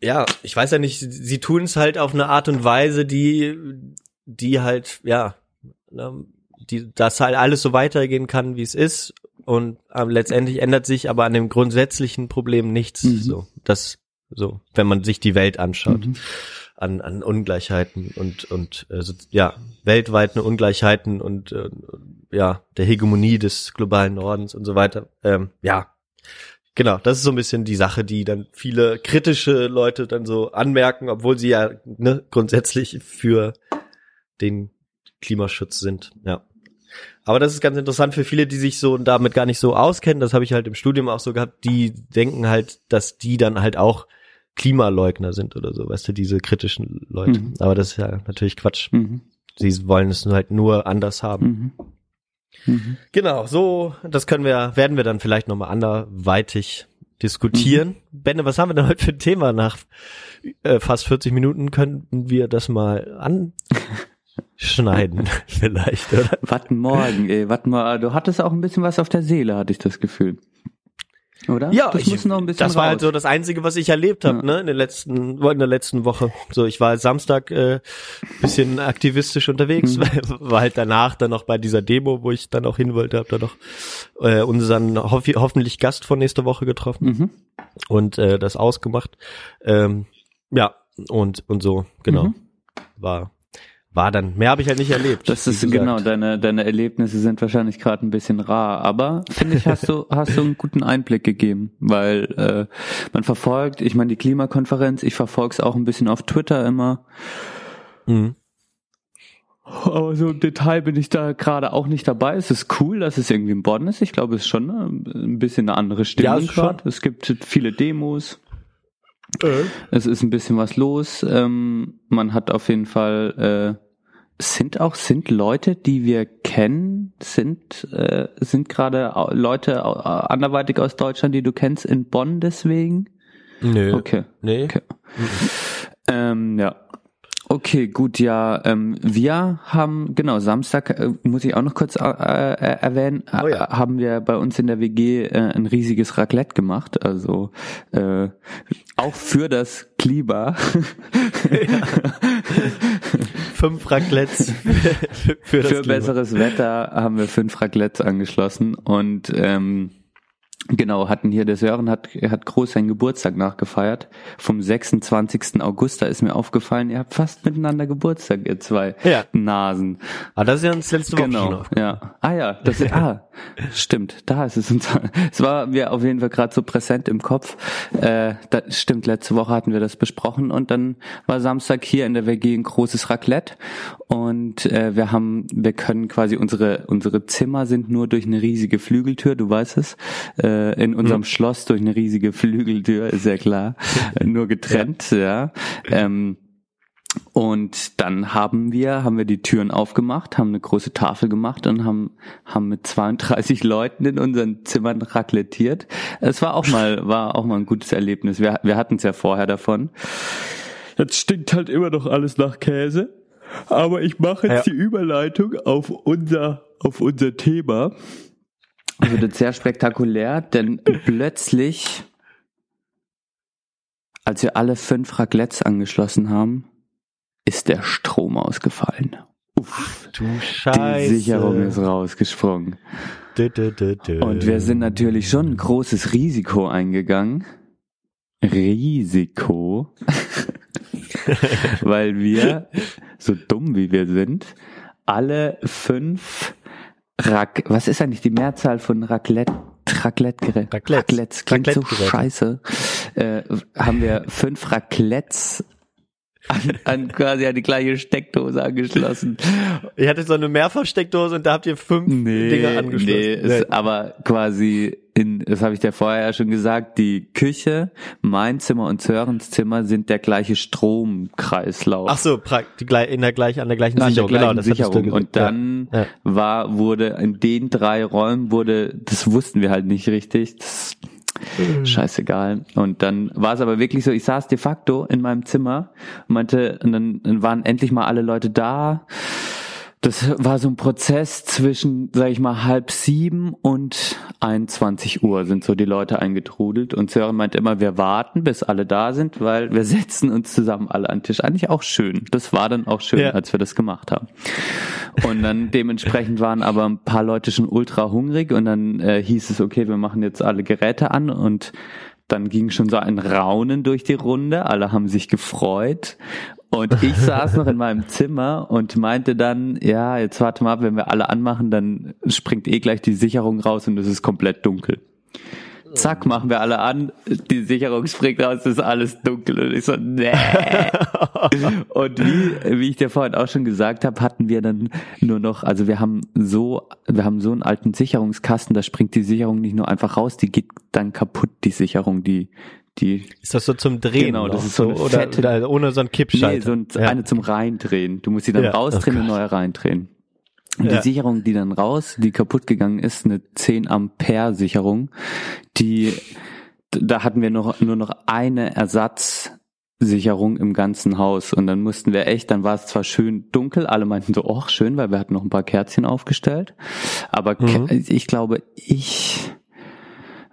Ja, ich weiß ja nicht, sie- sie tun es halt auf eine Art und Weise, die, die halt, ja, ne, die, dass halt alles so weitergehen kann, wie es ist. Und ähm, letztendlich ändert sich aber an dem grundsätzlichen Problem nichts. Mhm. So, das, so, wenn man sich die Welt anschaut, Mhm. an, an Ungleichheiten und, und, äh, so, ja, weltweiten Ungleichheiten und, äh, ja, der Hegemonie des globalen Nordens und so weiter. Ähm, ja, Genau, das ist so ein bisschen die Sache, die dann viele kritische Leute dann so anmerken, obwohl sie ja ne, grundsätzlich für den Klimaschutz sind. Ja. Aber das ist ganz interessant für viele, die sich so damit gar nicht so auskennen. Das habe ich halt im Studium auch so gehabt. Die denken halt, dass die dann halt auch Klimaleugner sind oder so, weißt du, diese kritischen Leute. Mhm. Aber das ist ja natürlich Quatsch. Mhm. Sie wollen es halt nur anders haben. Mhm. Mhm. Genau, so, das können wir, werden wir dann vielleicht nochmal anderweitig diskutieren. Benne, was haben wir denn heute für ein Thema? Nach äh, fast 40 Minuten könnten wir das mal anschneiden, vielleicht, oder? Warte morgen, ey, warte mal, du hattest auch ein bisschen was auf der Seele, hatte ich das Gefühl. Oder? das ich, muss noch ein bisschen das war raus. halt so das Einzige, was ich erlebt habe, Ja. ne, in der letzten, in der letzten Woche. So, ich war Samstag äh, bisschen aktivistisch unterwegs, Mhm. weil, war halt danach dann noch bei dieser Demo, wo ich dann auch hin wollte, habe da noch äh, unseren hoff hoffentlich Gast von nächste Woche getroffen. Mhm. und äh, das ausgemacht. Ähm, ja, und und so, genau. Mhm. War war dann mehr habe ich halt nicht erlebt. Das ist genau, deine, deine Erlebnisse sind wahrscheinlich gerade ein bisschen rar, aber finde ich, hast du, hast du einen guten Einblick gegeben, weil äh, man verfolgt, ich meine die Klimakonferenz, ich verfolge es auch ein bisschen auf Twitter immer, Mhm. aber so im Detail bin ich da gerade auch nicht dabei. Es ist cool, dass es irgendwie in Bonn ist. Ich glaube, es ist schon ne, ein bisschen eine andere Stimmung Ja, gerade. Es gibt viele Demos. Es ist ein bisschen was los. Ähm, man hat auf jeden Fall äh, sind auch sind Leute, die wir kennen, sind äh, sind gerade Leute au- anderweitig aus Deutschland, die du kennst in Bonn deswegen. Nö. Okay. Nee. Okay. Ähm, ja. Okay, gut, ja, ähm, wir haben, genau, Samstag, äh, muss ich auch noch kurz äh, äh, erwähnen, Oh ja. haben wir bei uns in der WG äh, ein riesiges Raclette gemacht, also äh, auch für das Klima. Fünf Raclettes für, für für besseres Wetter haben wir fünf Raclettes angeschlossen und ähm, genau, hatten hier, der Sören hat, hat groß seinen Geburtstag nachgefeiert. Vom 26. August, da ist mir aufgefallen, ihr habt fast miteinander Geburtstag, ihr zwei Ja. Nasen. Ah, das ist ja uns letzte Woche Genau, ja. Ah ja, das ist, ah, stimmt, da ist es uns. Es war mir auf jeden Fall gerade so präsent im Kopf. Äh, das stimmt, letzte Woche hatten wir das besprochen und dann war Samstag hier in der WG ein großes Raclette und äh, wir haben, wir können quasi unsere unsere Zimmer sind nur durch eine riesige Flügeltür, du weißt es, äh, in unserem Schloss durch eine riesige Flügeltür, ist ja klar, nur getrennt, ja. Ähm, und dann haben wir, haben wir die Türen aufgemacht, haben eine große Tafel gemacht und haben, haben mit 32 Leuten in unseren Zimmern raclettiert. Es war auch mal, war auch mal ein gutes Erlebnis. Wir, wir hatten es ja vorher davon. Jetzt stinkt halt immer noch alles nach Käse. Aber ich mache jetzt Ja. die Überleitung auf unser, auf unser Thema. Wird jetzt sehr spektakulär, denn plötzlich, als wir alle fünf Raclettes angeschlossen haben, ist der Strom ausgefallen. Uff, Du die Scheiße. Sicherung ist rausgesprungen. Dö, dö, dö. Und wir sind natürlich schon ein großes Risiko eingegangen. Risiko. Weil wir, so dumm wie wir sind, alle fünf Rac was ist eigentlich die Mehrzahl von Raclette? Raclette-Gerät. Raclettes. Raclettes. Klingt so Raclette-Geräte. scheiße. Äh, haben wir fünf Raclettes an, an quasi an die gleiche Steckdose angeschlossen. Ich hatte so eine Mehrfachsteckdose und da habt ihr fünf Dinger angeschlossen. Nee, ist aber quasi in, das habe ich dir vorher ja schon gesagt, die Küche, mein Zimmer und Sörens Zimmer sind der gleiche Stromkreislauf. Ach so, in der gleich, an der gleichen an der Sicherung. gleichen genau, das hattest du Sicherung. Und dann Ja. war, wurde in den drei Räumen wurde, das wussten wir halt nicht richtig. Das, Mhm. Scheißegal. Und dann war es aber wirklich so, ich saß de facto in meinem Zimmer und meinte, und dann, dann waren endlich mal alle Leute da. Das war so ein Prozess zwischen, sag ich mal, halb sieben und 21 Uhr sind so die Leute eingetrudelt und Sören meint immer, wir warten, bis alle da sind, weil wir setzen uns zusammen alle an den Tisch. Eigentlich auch schön. Das war dann auch schön, Ja. als wir das gemacht haben. Und dann dementsprechend waren aber ein paar Leute schon ultra hungrig und dann äh, hieß es, okay, wir machen jetzt alle Geräte an und dann ging schon so ein Raunen durch die Runde. Alle haben sich gefreut. Und ich saß noch in meinem Zimmer und meinte dann, ja, jetzt warte mal ab, wenn wir alle anmachen, dann springt eh gleich die Sicherung raus und es ist komplett dunkel. Zack, machen wir alle an, die Sicherung springt raus, es ist alles dunkel und ich so, nee. Und wie, wie ich dir vorhin auch schon gesagt habe, hatten wir dann nur noch, also wir haben so, wir haben so einen alten Sicherungskasten, da springt die Sicherung nicht nur einfach raus, die geht dann kaputt, die Sicherung, die, die, Ist das so zum Drehen? Genau, das ist so eine oder, fette- oder ohne so ein Kippschalter. nee, so ein, ja. eine zum Reindrehen. Du musst sie dann Ja. rausdrehen Oh und neu reindrehen. Und Ja. die Sicherung, die dann raus, die kaputt gegangen ist, eine 10 Ampere Sicherung, die, da hatten wir noch, nur noch eine Ersatzsicherung im ganzen Haus und dann mussten wir echt, dann war es zwar schön dunkel, alle meinten so, ach schön, weil wir hatten noch ein paar Kerzchen aufgestellt, aber Mhm. Ich glaube, ich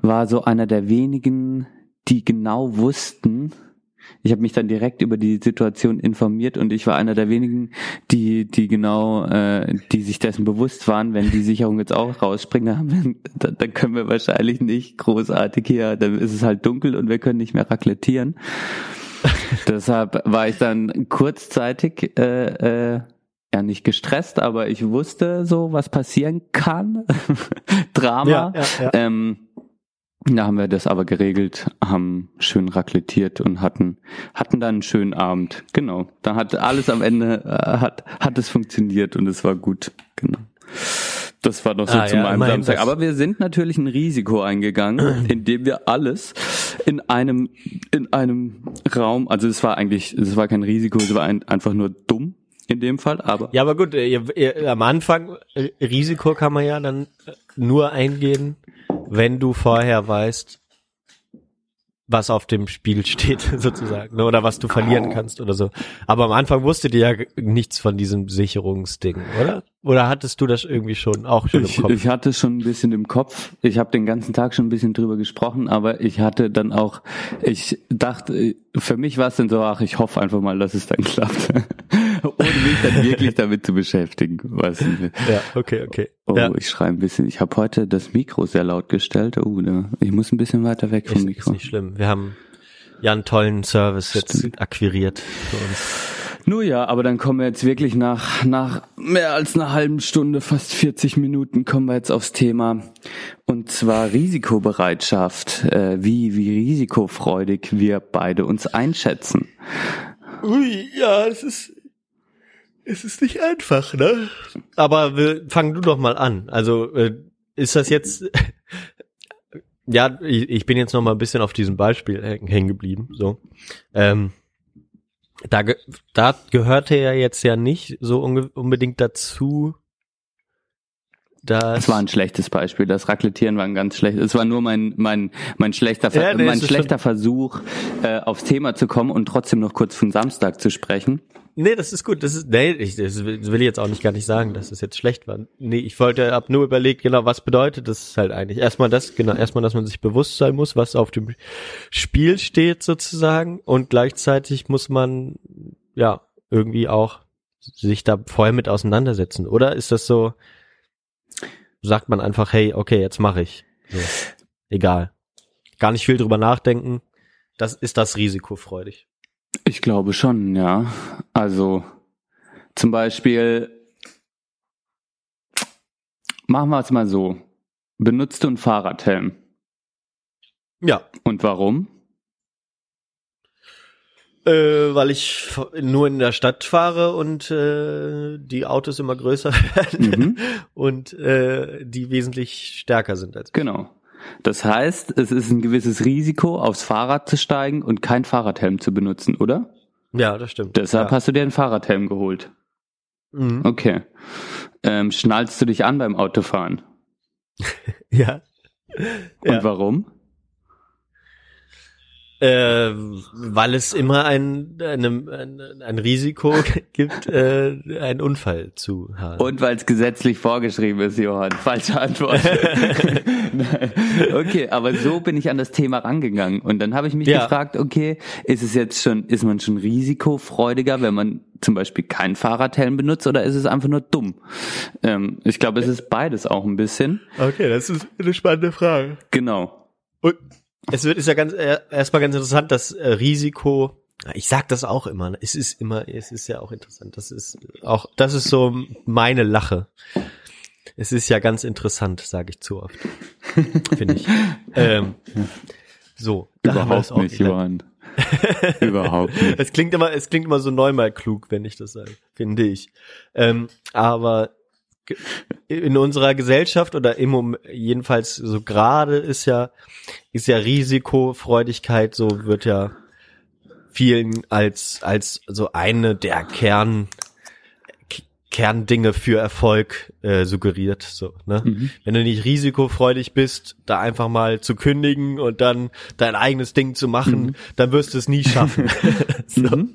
war so einer der wenigen, die genau wussten, ich habe mich dann direkt über die Situation informiert und ich war einer der wenigen, die, die genau, äh, die sich dessen bewusst waren, wenn die Sicherung jetzt auch wir, dann, dann können wir wahrscheinlich nicht großartig hier, dann ist es halt dunkel und wir können nicht mehr raclettieren. Deshalb war ich dann kurzzeitig äh, äh, ja nicht gestresst, aber ich wusste so, was passieren kann. Drama. Ja, ja, ja. Ähm, da haben wir das aber geregelt, haben schön raclettiert und hatten, hatten dann einen schönen Abend. Genau. Da hat alles am Ende, äh, hat, hat es funktioniert und es war gut. Genau. Das war noch so Ah, zu ja, meinem Samstag. Aber wir sind natürlich ein Risiko eingegangen, indem wir alles in einem, in einem Raum, also es war eigentlich, es war kein Risiko, es war ein, einfach nur dumm in dem Fall, aber Ja, aber gut, ihr, ihr, am Anfang, Risiko kann man ja dann nur eingehen, wenn du vorher weißt, was auf dem Spiel steht, sozusagen, ne? oder was du verlieren kannst oder so. Aber am Anfang wusstet ihr ja nichts von diesem Sicherungsding, oder? Oder hattest du das irgendwie schon, auch schon Ich, im Kopf? ich hatte es schon ein bisschen im Kopf. Ich habe den ganzen Tag schon ein bisschen drüber gesprochen, aber ich hatte dann auch, ich dachte, für mich war es dann so, ach, ich hoffe einfach mal, dass es dann klappt. Ohne mich dann wirklich damit zu beschäftigen. Was, ja, okay, okay. oh, ja. ich schreie ein bisschen. Ich habe heute das Mikro sehr laut gestellt. Oh, da, ich muss ein bisschen weiter weg vom Ist, ist Mikro. nicht schlimm. Wir haben ja einen tollen Service jetzt akquiriert für uns. Nur ja, aber dann kommen wir jetzt wirklich nach, nach mehr als einer halben Stunde, fast 40 Minuten, kommen wir jetzt aufs Thema. Und zwar Risikobereitschaft. Äh, wie, wie risikofreudig wir beide uns einschätzen. Ui, ja, es ist, es ist nicht einfach, ne? Aber wir, fang du doch mal an. Also, äh, ist das jetzt, ja, ich, bin jetzt noch mal ein bisschen auf diesem Beispiel hängen geblieben, so. Ähm, da, da gehörte ja jetzt ja nicht so unbedingt dazu, dass Das war ein schlechtes Beispiel. Das Raclettieren war ein ganz schlecht. Es war nur mein mein mein schlechter Ver Ja, nee, mein schlechter Versuch, äh, aufs Thema zu kommen und trotzdem noch kurz von Samstag zu sprechen. Nee, das ist gut. Das ist, nee, ich, das will das ich jetzt auch nicht gar nicht sagen, dass es jetzt schlecht war. Nee, ich wollte, hab nur überlegt, genau, was bedeutet das halt eigentlich? Erstmal das, genau, erstmal, dass man sich bewusst sein muss, was auf dem Spiel steht sozusagen und gleichzeitig muss man, ja, irgendwie auch sich da vorher mit auseinandersetzen. Oder ist das so, sagt man einfach, hey, okay, jetzt mache ich. So. Egal. Gar nicht viel drüber nachdenken. Das ist das risikofreudig. Ich glaube schon, ja. Also zum Beispiel machen wir es mal so. Benutzt du einen Fahrradhelm? Ja, Und warum? Äh, weil ich nur in der Stadt fahre und äh, die Autos immer größer werden Mhm. und äh, die wesentlich stärker sind als ich. Genau. Das heißt, es ist ein gewisses Risiko, aufs Fahrrad zu steigen und kein Fahrradhelm zu benutzen, oder? Ja, das stimmt. Deshalb ja. hast du dir einen Fahrradhelm geholt. Mhm. Okay. Ähm, schnallst du dich an beim Autofahren? Ja. Und Ja. warum? Äh, weil es immer ein, einem, ein, ein Risiko gibt, äh, einen Unfall zu haben. Und weil es gesetzlich vorgeschrieben ist, Johann. Falsche Antwort. Okay, aber so bin ich an das Thema rangegangen. Und dann habe ich mich Ja. gefragt, okay, ist es jetzt schon, ist man schon risikofreudiger, wenn man zum Beispiel keinen Fahrradhelm benutzt oder ist es einfach nur dumm? Ähm, ich glaube, es ist beides auch ein bisschen. Okay, das ist eine spannende Frage. Genau. Und es wird ist ja ganz äh, erstmal ganz interessant, dass äh, Risiko. Ich sag das auch immer. ne? Es ist immer, es ist ja auch interessant. Das ist auch, das ist so meine Lache. Es ist ja ganz interessant, sage ich zu oft. Finde ich. Ähm, so, da haben wir das Überhaupt auch nicht. Johann. Überhaupt nicht. Es klingt immer, es klingt immer so neunmal klug, wenn ich das sage, finde ich. Ähm, aber in unserer Gesellschaft oder im jedenfalls so gerade ist ja ist ja Risikofreudigkeit so wird ja vielen als als so eine der Kern Kerndinge für Erfolg äh, suggeriert so ne Mhm. wenn du nicht risikofreudig bist da einfach mal zu kündigen und dann dein eigenes Ding zu machen dann wirst du es nie schaffen so, Mhm.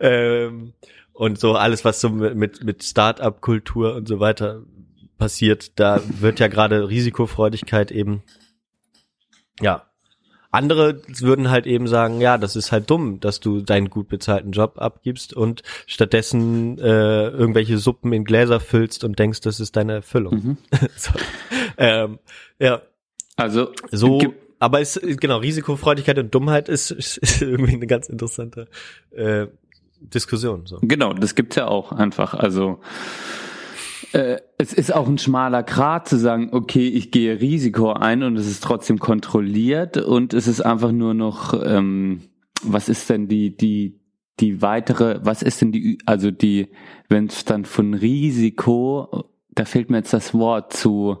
ähm, und so alles, was so mit, mit Start-up-Kultur und so weiter passiert, da wird ja gerade Risikofreudigkeit eben, ja, andere würden halt eben sagen, ja, das ist halt dumm, dass du deinen gut bezahlten Job abgibst und stattdessen äh, irgendwelche Suppen in Gläser füllst und denkst, das ist deine Erfüllung. Mhm. so. ähm, ja, Also, so, aber es genau Risikofreudigkeit und Dummheit ist, ist, ist irgendwie eine ganz interessante äh, Diskussion. So. Genau, das gibt's ja auch einfach. Also äh, es ist auch ein schmaler Grat zu sagen, okay, ich gehe Risiko ein und es ist trotzdem kontrolliert und es ist einfach nur noch, ähm, was ist denn die die die weitere, was ist denn die, also die, wenn es dann von Risiko, da fehlt mir jetzt das Wort zu,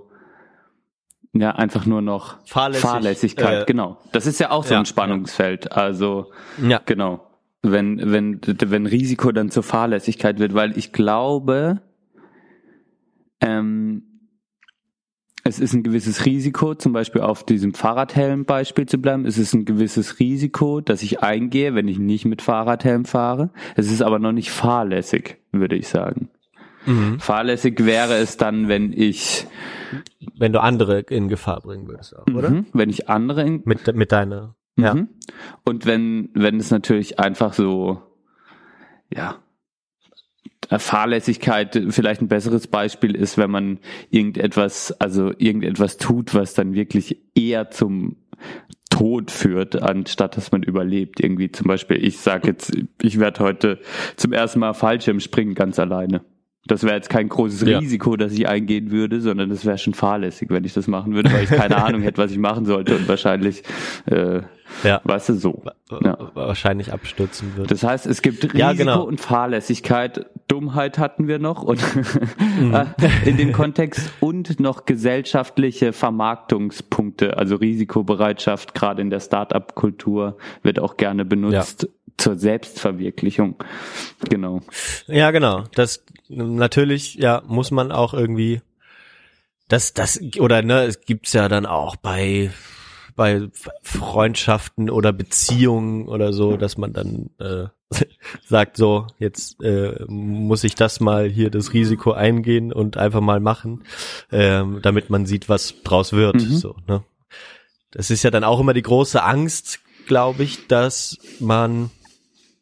ja, einfach nur noch Fahrlässig, Fahrlässigkeit, äh, genau. Das ist ja auch so ja, ein Spannungsfeld. Also Ja. Genau. Wenn, wenn, wenn Risiko dann zur Fahrlässigkeit wird, weil ich glaube, ähm, es ist ein gewisses Risiko, zum Beispiel auf diesem Fahrradhelm-Beispiel zu bleiben. Es ist ein gewisses Risiko, dass ich eingehe, wenn ich nicht mit Fahrradhelm fahre. Es ist aber noch nicht fahrlässig, würde ich sagen. Mhm. Fahrlässig wäre es dann, wenn ich, Wenn du andere in Gefahr bringen würdest, auch, oder? Mhm, wenn ich andere in, Mit, mit deiner. Ja. Mhm. Und wenn, wenn es natürlich einfach so, ja, Fahrlässigkeit vielleicht ein besseres Beispiel ist, wenn man irgendetwas, also irgendetwas tut, was dann wirklich eher zum Tod führt, anstatt dass man überlebt. Irgendwie zum Beispiel, ich sage jetzt, ich werde heute zum ersten Mal Fallschirm springen ganz alleine. Das wäre jetzt kein großes Ja. Risiko, das ich eingehen würde, sondern das wäre schon fahrlässig, wenn ich das machen würde, weil ich keine Ahnung hätte, was ich machen sollte und wahrscheinlich, äh, Ja. weißt du, so. Ja. Wahrscheinlich abstürzen wird. Das heißt, es gibt Risiko Ja, genau. und Fahrlässigkeit. Dummheit hatten wir noch und äh, in dem Kontext und noch gesellschaftliche Vermarktungspunkte, also Risikobereitschaft, gerade in der Start-up-Kultur wird auch gerne benutzt zur Selbstverwirklichung. Genau. Ja, genau. Das natürlich, ja, muss man auch irgendwie das, das, oder ne, es gibt's ja dann auch bei bei Freundschaften oder Beziehungen oder so, dass man dann äh, sagt so, jetzt äh, muss ich das mal hier das Risiko eingehen und einfach mal machen, ähm, damit man sieht, was draus wird. Mhm. So, ne? Das ist ja dann auch immer die große Angst, glaube ich, dass man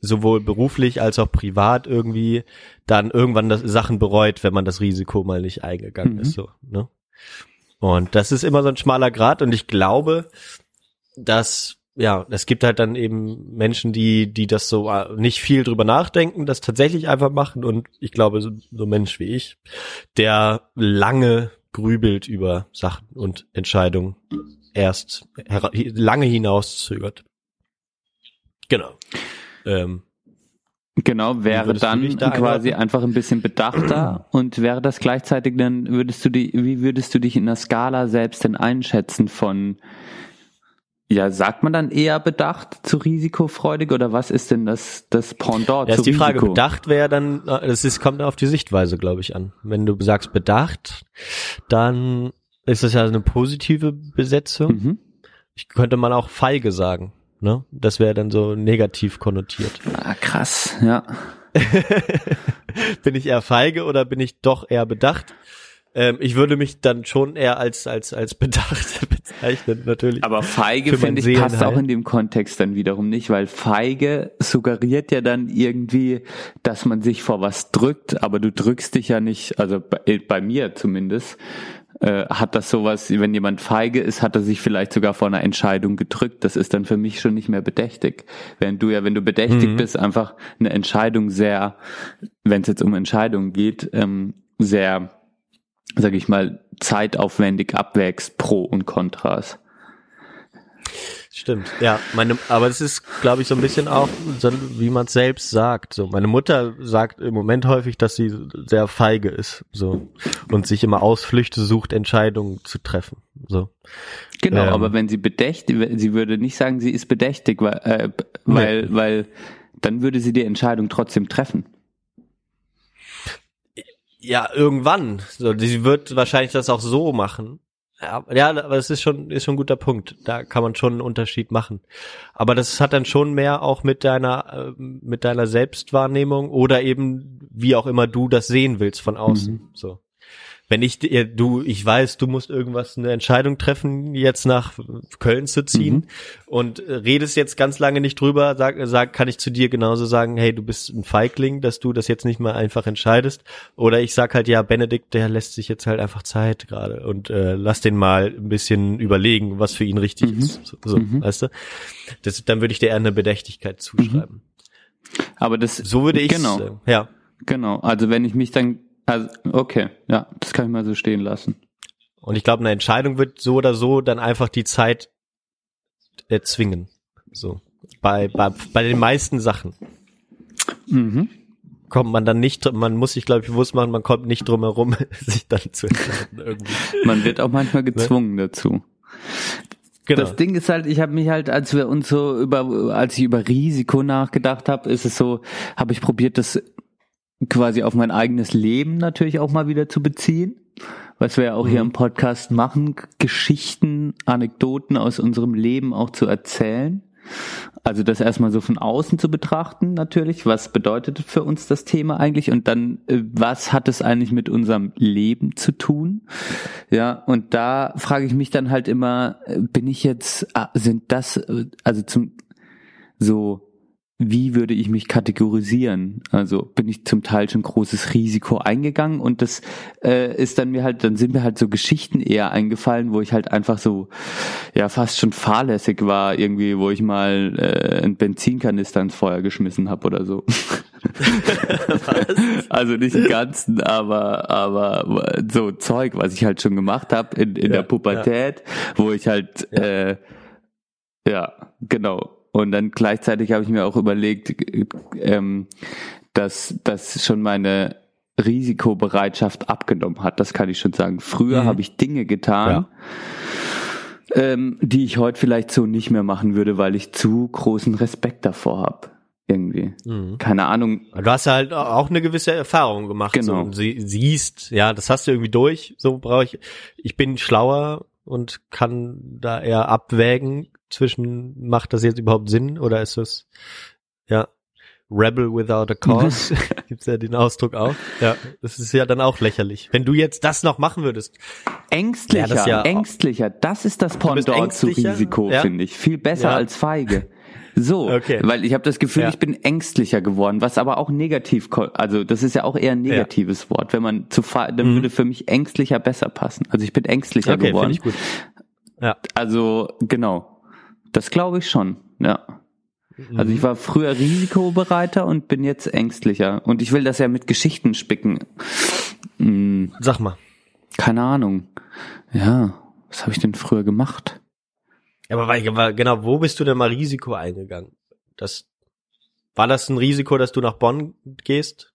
sowohl beruflich als auch privat irgendwie dann irgendwann das Sachen bereut, wenn man das Risiko mal nicht eingegangen Mhm. ist. So, ne? Und das ist immer so ein schmaler Grad und ich glaube, dass ja, es gibt halt dann eben Menschen, die, die das so äh, nicht viel drüber nachdenken, das tatsächlich einfach machen und ich glaube, so, so ein Mensch wie ich, der lange grübelt über Sachen und Entscheidungen erst lange hinauszögert. Genau. Ähm, Genau, wäre dann da quasi einordnen? einfach ein bisschen bedachter und wäre das gleichzeitig dann, würdest du die, wie würdest du dich in der Skala selbst denn einschätzen von, ja, sagt man dann eher bedacht zu risikofreudig oder was ist denn das, das Pendant Ja, zu ist die Frage, Risiko? bedacht wäre dann, äh, das ist, kommt auf die Sichtweise, glaube ich, an. Wenn du sagst bedacht, dann ist das ja eine positive Besetzung. Mhm. Ich könnte man auch feige sagen. Ne? Das wäre dann so negativ konnotiert. Ah, krass, ja. bin ich eher feige oder bin ich doch eher bedacht? Ähm, ich würde mich dann schon eher als als als bedacht bezeichnen, natürlich. Aber feige, finde ich, passt auch in dem Kontext dann wiederum nicht, weil feige suggeriert ja dann irgendwie, dass man sich vor was drückt, aber du drückst dich ja nicht, also bei, bei mir zumindest, äh, hat das sowas, wenn jemand feige ist, hat er sich vielleicht sogar vor einer Entscheidung gedrückt. Das ist dann für mich schon nicht mehr bedächtig. Während du ja, wenn du bedächtig Mhm. bist, einfach eine Entscheidung sehr, wenn es jetzt um Entscheidungen geht, ähm, sehr, sag ich mal, zeitaufwendig abwägst, Pro und Kontras. Stimmt, ja. Meine, aber es ist, glaube ich, so ein bisschen auch, so, wie man es selbst sagt. So, meine Mutter sagt im Moment häufig, dass sie sehr feige ist, so und sich immer Ausflüchte sucht, Entscheidungen zu treffen. So. Genau, Ähm. aber wenn sie bedächtig, sie würde nicht sagen, sie ist bedächtig, weil, äh, weil, weil dann würde sie die Entscheidung trotzdem treffen. Ja, irgendwann. So, sie wird wahrscheinlich das auch so machen. Ja, ja, aber das ist schon, ist schon ein guter Punkt. Da kann man schon einen Unterschied machen. Aber das hat dann schon mehr auch mit deiner, äh, mit deiner Selbstwahrnehmung oder eben, wie auch immer du das sehen willst von außen. So. Wenn ich dir, du, ich weiß, du musst irgendwas, eine Entscheidung treffen, jetzt nach Köln zu ziehen und äh, redest jetzt ganz lange nicht drüber, sag, sag, kann ich zu dir genauso sagen, hey, du bist ein Feigling, dass du das jetzt nicht mal einfach entscheidest. Oder ich sag halt, ja, Benedikt, der lässt sich jetzt halt einfach Zeit gerade und äh, lass den mal ein bisschen überlegen, was für ihn richtig ist. So, so weißt du? Das, dann würde ich dir eher eine Bedächtigkeit zuschreiben. Aber das, So würde ich genau, ja. genau. Also wenn ich mich dann, also, okay, ja, das kann ich mal so stehen lassen. Und ich glaube, eine Entscheidung wird so oder so dann einfach die Zeit erzwingen. So. Bei, bei, bei den meisten Sachen Mhm. kommt man dann nicht, man muss sich, glaube ich, bewusst machen, man kommt nicht drum herum, sich dann zu entscheiden irgendwie. Man wird auch manchmal gezwungen dazu. Genau. Das Ding ist halt, ich habe mich halt, als wir uns so über, als ich über Risiko nachgedacht habe, ist es so, habe ich probiert, das quasi auf mein eigenes Leben natürlich auch mal wieder zu beziehen. Was wir ja auch hier im Podcast machen, Geschichten, Anekdoten aus unserem Leben auch zu erzählen. Also das erstmal so von außen zu betrachten natürlich, was bedeutet für uns das Thema eigentlich und dann, äh, was hat es eigentlich mit unserem Leben zu tun? Ja, und da frage ich mich dann halt immer, äh, bin ich jetzt, ah, sind das, äh, also zum, so, wie würde ich mich kategorisieren? Also bin ich zum Teil schon großes Risiko eingegangen und das äh, ist dann mir halt, dann sind mir halt so Geschichten eher eingefallen, wo ich halt einfach so, ja, fast schon fahrlässig war, irgendwie, wo ich mal äh, einen Benzinkanister ins Feuer geschmissen habe oder so. also nicht den ganzen, aber aber so Zeug, was ich halt schon gemacht habe in, in Ja, der Pubertät, wo ich halt äh, ja, genau. Und dann gleichzeitig habe ich mir auch überlegt, ähm, dass, dass schon meine Risikobereitschaft abgenommen hat. Das kann ich schon sagen. Früher Mhm. habe ich Dinge getan, ähm, die ich heute vielleicht so nicht mehr machen würde, weil ich zu großen Respekt davor habe. Irgendwie. Mhm. Keine Ahnung. Du hast ja halt auch eine gewisse Erfahrung gemacht. Genau. So, und sie, siehst, ja, das hast du irgendwie durch. So brauche ich, ich bin schlauer und kann da eher abwägen zwischen, macht das jetzt überhaupt Sinn oder ist das, ja, Rebel without a cause? Gibt's ja den Ausdruck auch. Ja, das ist ja dann auch lächerlich. Wenn du jetzt das noch machen würdest. Ängstlicher, Ja, das ja- ängstlicher, das ist das Pendant zu? Risiko, Ja? finde ich. Viel besser Ja. als feige. So, Okay. weil ich habe das Gefühl, Ja. ich bin ängstlicher geworden, was aber auch negativ, also das ist ja auch eher ein negatives Wort. Wenn man zu fe- dann Mhm. würde für mich ängstlicher besser passen. Also ich bin ängstlicher Okay, geworden. finde ich gut. Ja. Also genau, das glaube ich schon. Ja. Mhm. Also ich war früher risikobereiter und bin jetzt ängstlicher. Und ich will das ja mit Geschichten spicken. Hm, Sag mal. keine Ahnung. Ja, was habe ich denn früher gemacht? Ja, aber aber genau, wo bist du denn mal Risiko eingegangen? Das, war das ein Risiko, dass du nach Bonn gehst?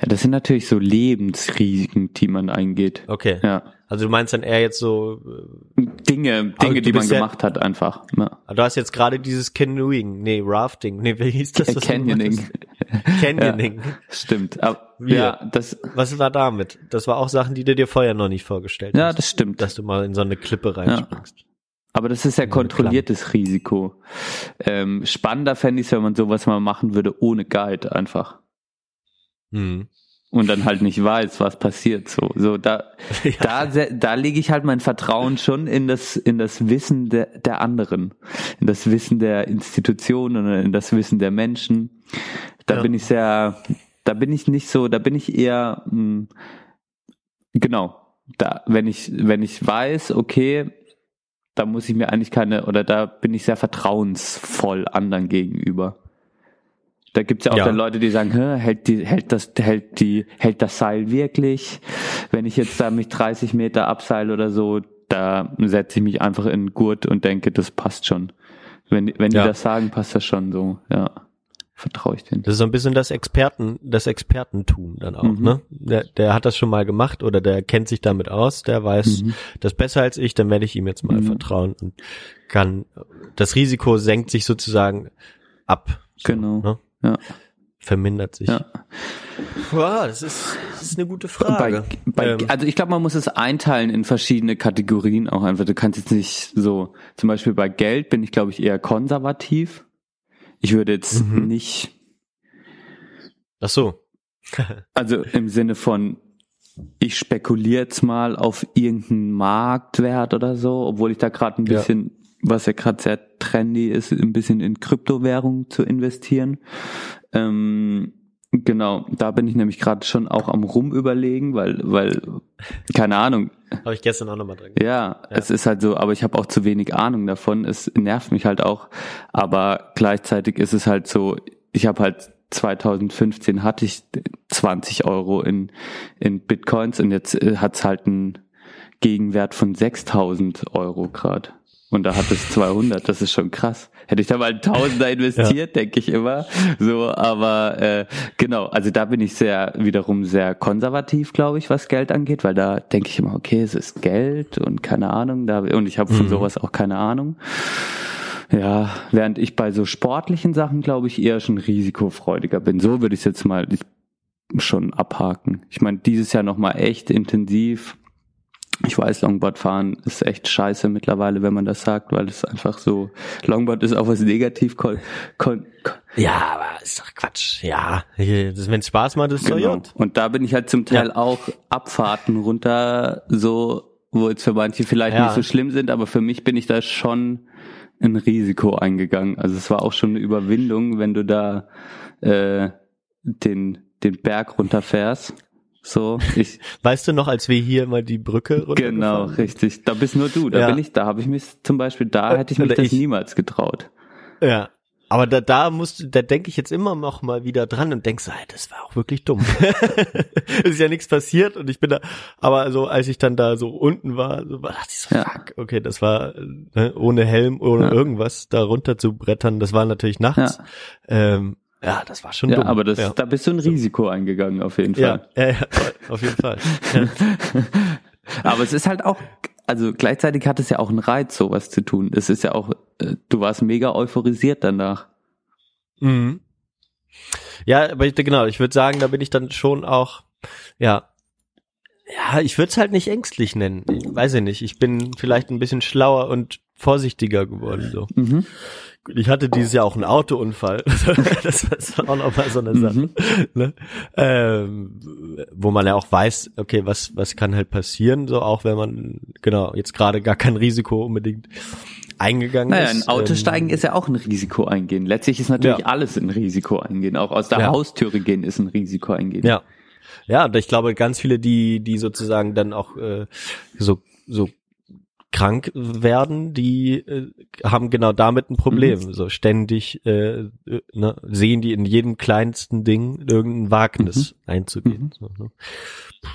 Ja, das sind natürlich so Lebensrisiken, die man eingeht. Okay. Ja. Also du meinst dann eher jetzt so, äh, Dinge, Dinge, die man ja- gemacht hat, einfach. Ja. du hast jetzt gerade dieses Canoeing, nee, Rafting, nee, wie hieß das? Canyoning. Canyoning. Stimmt. Aber, Ja. ja, das, Was war damit? Das war auch Sachen, die du dir vorher noch nicht vorgestellt ja, hast. das stimmt. Dass du mal in so eine Klippe reinspringst. Aber das ist ja kontrolliertes Risiko. Ähm, spannender fände ich es, wenn man sowas mal machen würde ohne Guide einfach. Mhm. Und dann halt nicht weiß, was passiert. So, so da, Ja. da, da lege ich halt mein Vertrauen schon in das, in das Wissen der, der anderen, in das Wissen der Institutionen und in das Wissen der Menschen. Da Ja. bin ich sehr, da bin ich nicht so, da bin ich eher, mh, genau, da, wenn ich, wenn ich weiß, okay, da muss ich mir eigentlich keine, oder da bin ich sehr vertrauensvoll anderen gegenüber. Da gibt's ja auch Ja. dann Leute, die sagen, Hä, hält die, hält das, hält die, hält das Seil wirklich? Wenn ich jetzt da mich 30 Meter abseil oder so, da setze ich mich einfach in Gurt und denke, das passt schon. Wenn, wenn Ja. die das sagen, passt das schon so, ja. Vertraue ich denen. Das ist so ein bisschen das Experten, das Expertentum dann auch, Mhm. ne? Der, der hat das schon mal gemacht oder der kennt sich damit aus, der weiß Mhm. das besser als ich, dann werde ich ihm jetzt mal Mhm. vertrauen und kann, das Risiko senkt sich sozusagen ab. So, Genau. Ne? Ja. Vermindert sich. Ja. Wow, das ist, das ist eine gute Bei, Frage. bei, Ähm, also ich glaube, man muss es einteilen in verschiedene Kategorien auch einfach. Du kannst jetzt nicht so, zum Beispiel bei Geld bin ich, glaube ich, eher konservativ. Ich würde jetzt Mhm. nicht, ach so. also im Sinne von, ich spekuliere jetzt mal auf irgendeinen Marktwert oder so, obwohl ich da gerade ein Ja. Was ja gerade sehr trendy ist, ein bisschen in Kryptowährung zu investieren. Ähm, genau, da bin ich nämlich gerade schon auch am rumüberlegen, weil, weil, keine Ahnung, Habe ich gestern auch nochmal dran ja, es ist halt so, aber ich habe auch zu wenig Ahnung davon. Es nervt mich halt auch. Aber gleichzeitig ist es halt so, ich habe halt 2015 hatte ich 20 Euro in, in Bitcoins und jetzt äh, hat's halt einen Gegenwert von 6000 Euro grad. Und da hat es 200, das ist schon krass. Hätte ich da mal einen Tausender investiert, denke ich immer. So, aber äh, genau, also da bin ich sehr wiederum sehr konservativ, glaube ich, was Geld angeht, weil da denke ich immer, okay, es ist Geld und keine Ahnung, da und ich habe von Mhm. sowas auch keine Ahnung. Ja, während ich bei so sportlichen Sachen, glaube ich, eher schon risikofreudiger bin. So würde ich es jetzt mal schon abhaken. Ich meine, dieses Jahr nochmal echt intensiv. Ich weiß, Longboard fahren ist echt scheiße mittlerweile, wenn man das sagt, weil es einfach so, Longboard ist auch was negativ, kon, kon, kon, Ja, aber ist doch Quatsch. Ja, wenn es Spaß macht, ist genau. gut. Und da bin ich halt zum Teil Ja. auch Abfahrten runter, so, wo jetzt für manche vielleicht Ja. nicht so schlimm sind, aber für mich bin ich da schon ein Risiko eingegangen. Also es war auch schon eine Überwindung, wenn du da äh, den, den Berg runterfährst. So, ich, Weißt du noch, als wir hier mal die Brücke genau, richtig. Da bist nur du, da Ja. bin ich, da habe ich mich zum Beispiel, da Äh, hätte ich mich oder das ich. niemals getraut. Ja. Aber da, da musst du, da denke ich jetzt immer noch mal wieder dran und denk so, ey, das war auch wirklich dumm. es ist ja nichts passiert und ich bin da, aber so, als ich dann da so unten war, so war dachte ich so, Ja. fuck, okay, das war ne, ohne Helm, ohne Ja. irgendwas da runter zu brettern, das war natürlich nachts. Ja. Ähm, ja, das war schon Ja, dumm. aber das, ja. da bist du ein Risiko eingegangen, auf jeden Fall. ja, ja, ja, auf jeden Fall. Aber es ist halt auch, also gleichzeitig hat es ja auch einen Reiz, sowas zu tun. Es ist ja auch, äh, du warst mega euphorisiert danach. Mhm. Ja, aber ich, genau, ich würde sagen, da bin ich dann schon auch, ja, ja, ich würde es halt nicht ängstlich nennen. Ich weiß ich nicht. Ich bin vielleicht ein bisschen schlauer und vorsichtiger geworden. So. Mhm. Ich hatte dieses Jahr auch einen Autounfall. das ist auch noch mal so eine Sache. Mhm. Ne? Ähm, wo man ja auch weiß, okay, was was kann halt passieren, so auch wenn man genau jetzt gerade gar kein Risiko unbedingt eingegangen Naja, ist. ein Auto Ähm, steigen ist ja auch ein Risiko eingehen. Letztlich ist natürlich Ja. alles ein Risiko eingehen. Auch aus der Ja. Haustüre gehen ist ein Risiko eingehen. Ja. Ja, und ich glaube, ganz viele, die, die sozusagen dann auch äh, so, so krank werden, die äh, haben genau damit ein Problem. Mhm. So ständig äh, äh, ne, sehen die in jedem kleinsten Ding irgendein Wagnis einzugehen. Mhm. So, ne?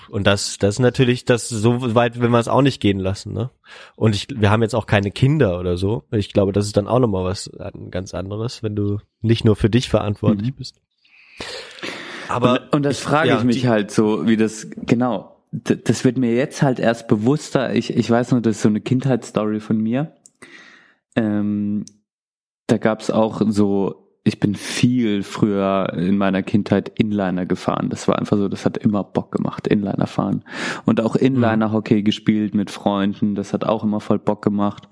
Und das, das ist natürlich, das so weit will man es auch nicht gehen lassen. Ne? Und ich, wir haben jetzt auch keine Kinder oder so. Ich glaube, das ist dann auch nochmal was ganz anderes, wenn du nicht nur für dich verantwortlich Mhm. bist. Aber und, und das frage ja, ich mich die- halt so, wie das, genau, das wird mir jetzt halt erst bewusster. Ich, ich weiß noch, das ist so eine Kindheitsstory von mir. Ähm, da gab's auch so ich bin viel früher in meiner Kindheit Inliner gefahren. Das war einfach so, das hat immer Bock gemacht, Inliner fahren. Und auch Inliner-Hockey gespielt mit Freunden, das hat auch immer voll Bock gemacht.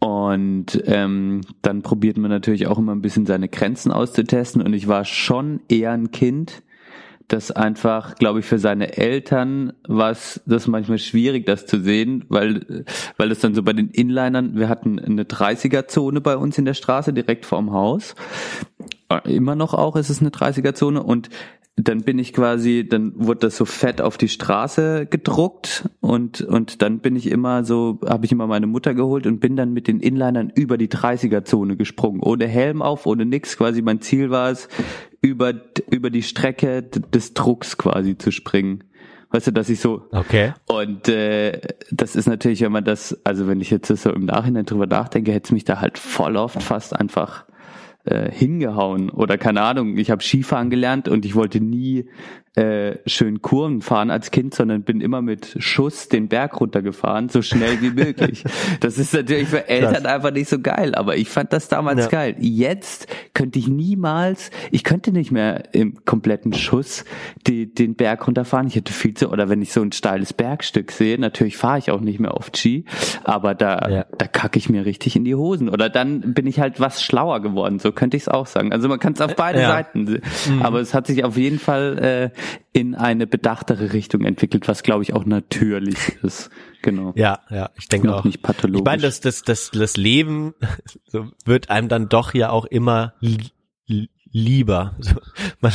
Und ähm, dann probiert man natürlich auch immer ein bisschen seine Grenzen auszutesten. Und ich war schon eher ein Kind, das einfach, glaube ich, für seine Eltern war es das manchmal schwierig, das zu sehen, weil, weil es dann so bei den Inlinern, wir hatten eine 30er-Zone bei uns in der Straße direkt vorm Haus. Äh, Immer noch auch ist es eine 30er-Zone und dann bin ich quasi, dann wurde das so fett auf die Straße gedruckt und und dann bin ich immer so, habe ich immer meine Mutter geholt und bin dann mit den Inlinern über die 30er-Zone gesprungen, ohne Helm auf, ohne nix. Quasi mein Ziel war es, über über die Strecke des Drucks quasi zu springen. Weißt du, dass ich so Okay. und äh, das ist natürlich, wenn man das, also wenn ich jetzt so im Nachhinein drüber nachdenke, hätte es mich da halt voll oft fast einfach äh, hingehauen oder keine Ahnung. Ich habe Skifahren gelernt und ich wollte nie äh, schön Kurven fahren als Kind, sondern bin immer mit Schuss den Berg runtergefahren, so schnell wie möglich. Das ist natürlich für Eltern einfach nicht so geil, aber ich fand das damals Ja. geil. Jetzt könnte ich niemals, ich könnte nicht mehr im kompletten Schuss die, den Berg runterfahren. Ich hätte viel zu, oder wenn ich so ein steiles Bergstück sehe, natürlich fahre ich auch nicht mehr oft Ski, aber da, Ja. da kacke ich mir richtig in die Hosen. Oder dann bin ich halt was schlauer geworden, so könnte ich es auch sagen. Also man kann es auf beide Ja. Seiten, sehen. aber es hat sich auf jeden Fall äh, in eine bedachtere Richtung entwickelt, was glaube ich auch natürlich ist. Genau. Ja, ja, ich denke auch. nicht pathologisch. Ich meine, das, das, das, das Leben wird einem dann doch ja auch immer li li- lieber. So, man,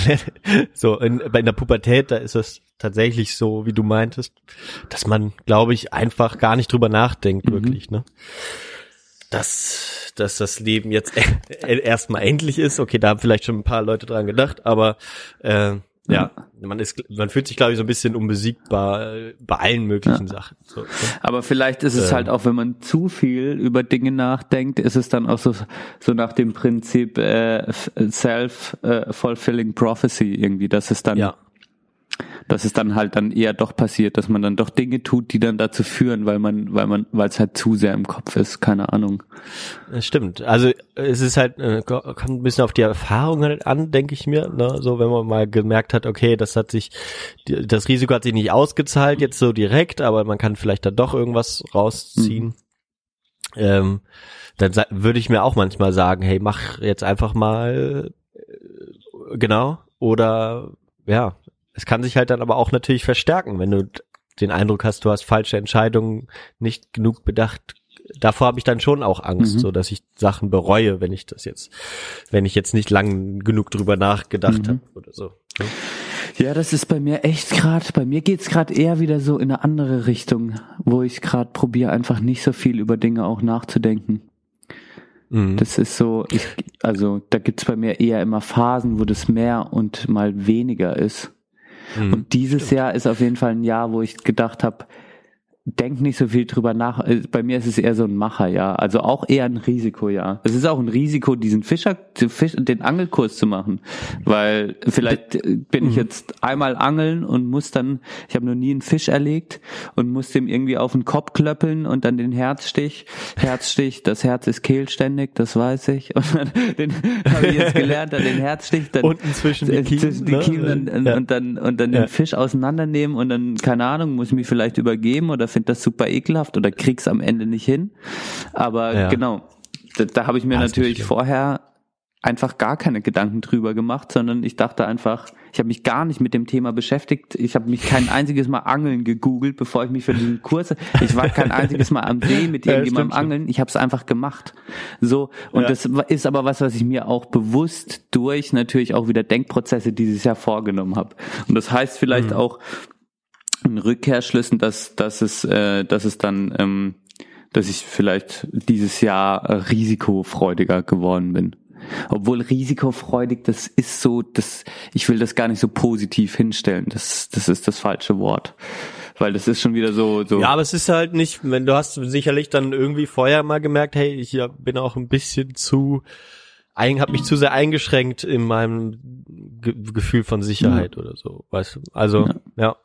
so in, bei der Pubertät, da ist es tatsächlich so, wie du meintest, dass man, glaube ich, einfach gar nicht drüber nachdenkt, Mhm. wirklich, ne? Dass, dass das Leben jetzt e- erstmal endlich ist. Okay, da haben vielleicht schon ein paar Leute dran gedacht, aber äh, ja, man ist, man fühlt sich, glaube ich, so ein bisschen unbesiegbar äh, bei allen möglichen Sachen. So, ne? Aber vielleicht ist es Ähm. halt auch, wenn man zu viel über Dinge nachdenkt, ist es dann auch so, so nach dem Prinzip äh, self-fulfilling prophecy irgendwie, dass es dann, Ja. Dass es dann halt dann eher doch passiert, dass man dann doch Dinge tut, die dann dazu führen, weil man, weil man, weil es halt zu sehr im Kopf ist, keine Ahnung. Das stimmt. Also es ist halt, äh, ko- kommt ein bisschen auf die Erfahrung halt an, denke ich mir. Ne? So, wenn man mal gemerkt hat, okay, das hat sich, das Risiko hat sich nicht ausgezahlt jetzt so direkt, aber man kann vielleicht da doch irgendwas rausziehen. Ähm, dann würde ich mir auch manchmal sagen, hey, mach jetzt einfach mal äh, genau. Oder ja, es kann sich halt dann aber auch natürlich verstärken, wenn du den Eindruck hast, du hast falsche Entscheidungen nicht genug bedacht. Davor habe ich dann schon auch Angst, Mhm. so dass ich Sachen bereue, wenn ich das jetzt, wenn ich jetzt nicht lang genug drüber nachgedacht Mhm. habe oder so. ne? Ja, das ist bei mir echt gerade, bei mir geht's gerade eher wieder so in eine andere Richtung, wo ich gerade probiere, einfach nicht so viel über Dinge auch nachzudenken. Mhm. Das ist so, ich, also da gibt's bei mir eher immer Phasen, wo das mehr und mal weniger ist. Mhm. Und dieses Jahr ist auf jeden Fall ein Jahr, wo ich gedacht habe, denk nicht so viel drüber nach. Äh, Bei mir ist es eher so ein Macherjahr, also auch eher ein Risikojahr. Es ist auch ein Risiko, diesen Fischer, den Angelkurs zu machen, weil vielleicht bin ich jetzt einmal angeln und muss dann, ich habe noch nie einen Fisch erlegt und muss dem irgendwie auf den Kopf klöppeln und dann den Herzstich, Herzstich, das Herz ist kehlständig, das weiß ich. Und dann, den habe ich jetzt gelernt, dann den Herzstich, dann Unten zwischen die äh, Kiemen, zwischen die ne? Kiemen und, Ja. und dann und dann Ja. den Fisch auseinandernehmen und dann keine Ahnung muss ich mich vielleicht übergeben oder finde das super ekelhaft oder krieg's am Ende nicht hin. Aber Ja. genau, da, da habe ich mir nicht natürlich vorher einfach gar keine Gedanken drüber gemacht, sondern ich dachte einfach, ich habe mich gar nicht mit dem Thema beschäftigt. Ich habe mich kein einziges Mal Angeln gegoogelt, bevor ich mich für diesen Kurs. Ich war kein einziges Mal am See mit Ja, irgendjemandem schon. angeln. Ich habe es einfach gemacht. So und Ja. das ist aber was, was ich mir auch bewusst durch natürlich auch wieder Denkprozesse dieses Jahr vorgenommen habe. Und das heißt vielleicht Mhm. auch Rückkehrschlüssen, dass dass es äh, dass es dann ähm, dass ich vielleicht dieses Jahr risikofreudiger geworden bin. Obwohl risikofreudig, das ist so, das, ich will das gar nicht so positiv hinstellen. Das, das ist das falsche Wort. Weil das ist schon wieder so, so. Ja, aber es ist halt nicht, wenn du hast sicherlich dann irgendwie vorher mal gemerkt, hey, ich ja, bin auch ein bisschen zu, habe mich zu sehr eingeschränkt in meinem Ge Gefühl von Sicherheit oder so, weißt du? Also, Ja. ja.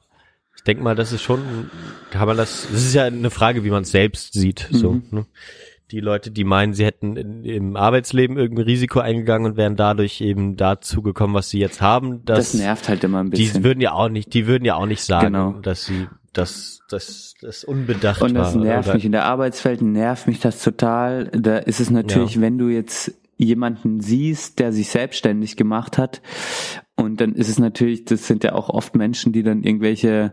Ich denke mal, das ist schon, kann man das, das ist ja eine Frage, wie man es selbst sieht, so, Mhm. ne? die Leute, die meinen, sie hätten in, im Arbeitsleben irgendein Risiko eingegangen und wären dadurch eben dazu gekommen, was sie jetzt haben. Das, das nervt halt immer ein bisschen. Die würden ja auch nicht, die würden ja auch nicht sagen, Genau. dass sie dass das das unbedacht Und das war. nervt oder- mich. In der Arbeitswelt nervt mich das total. Da ist es natürlich, Ja. wenn du jetzt jemanden siehst, der sich selbstständig gemacht hat, und dann ist es natürlich, das sind ja auch oft Menschen, die dann irgendwelche,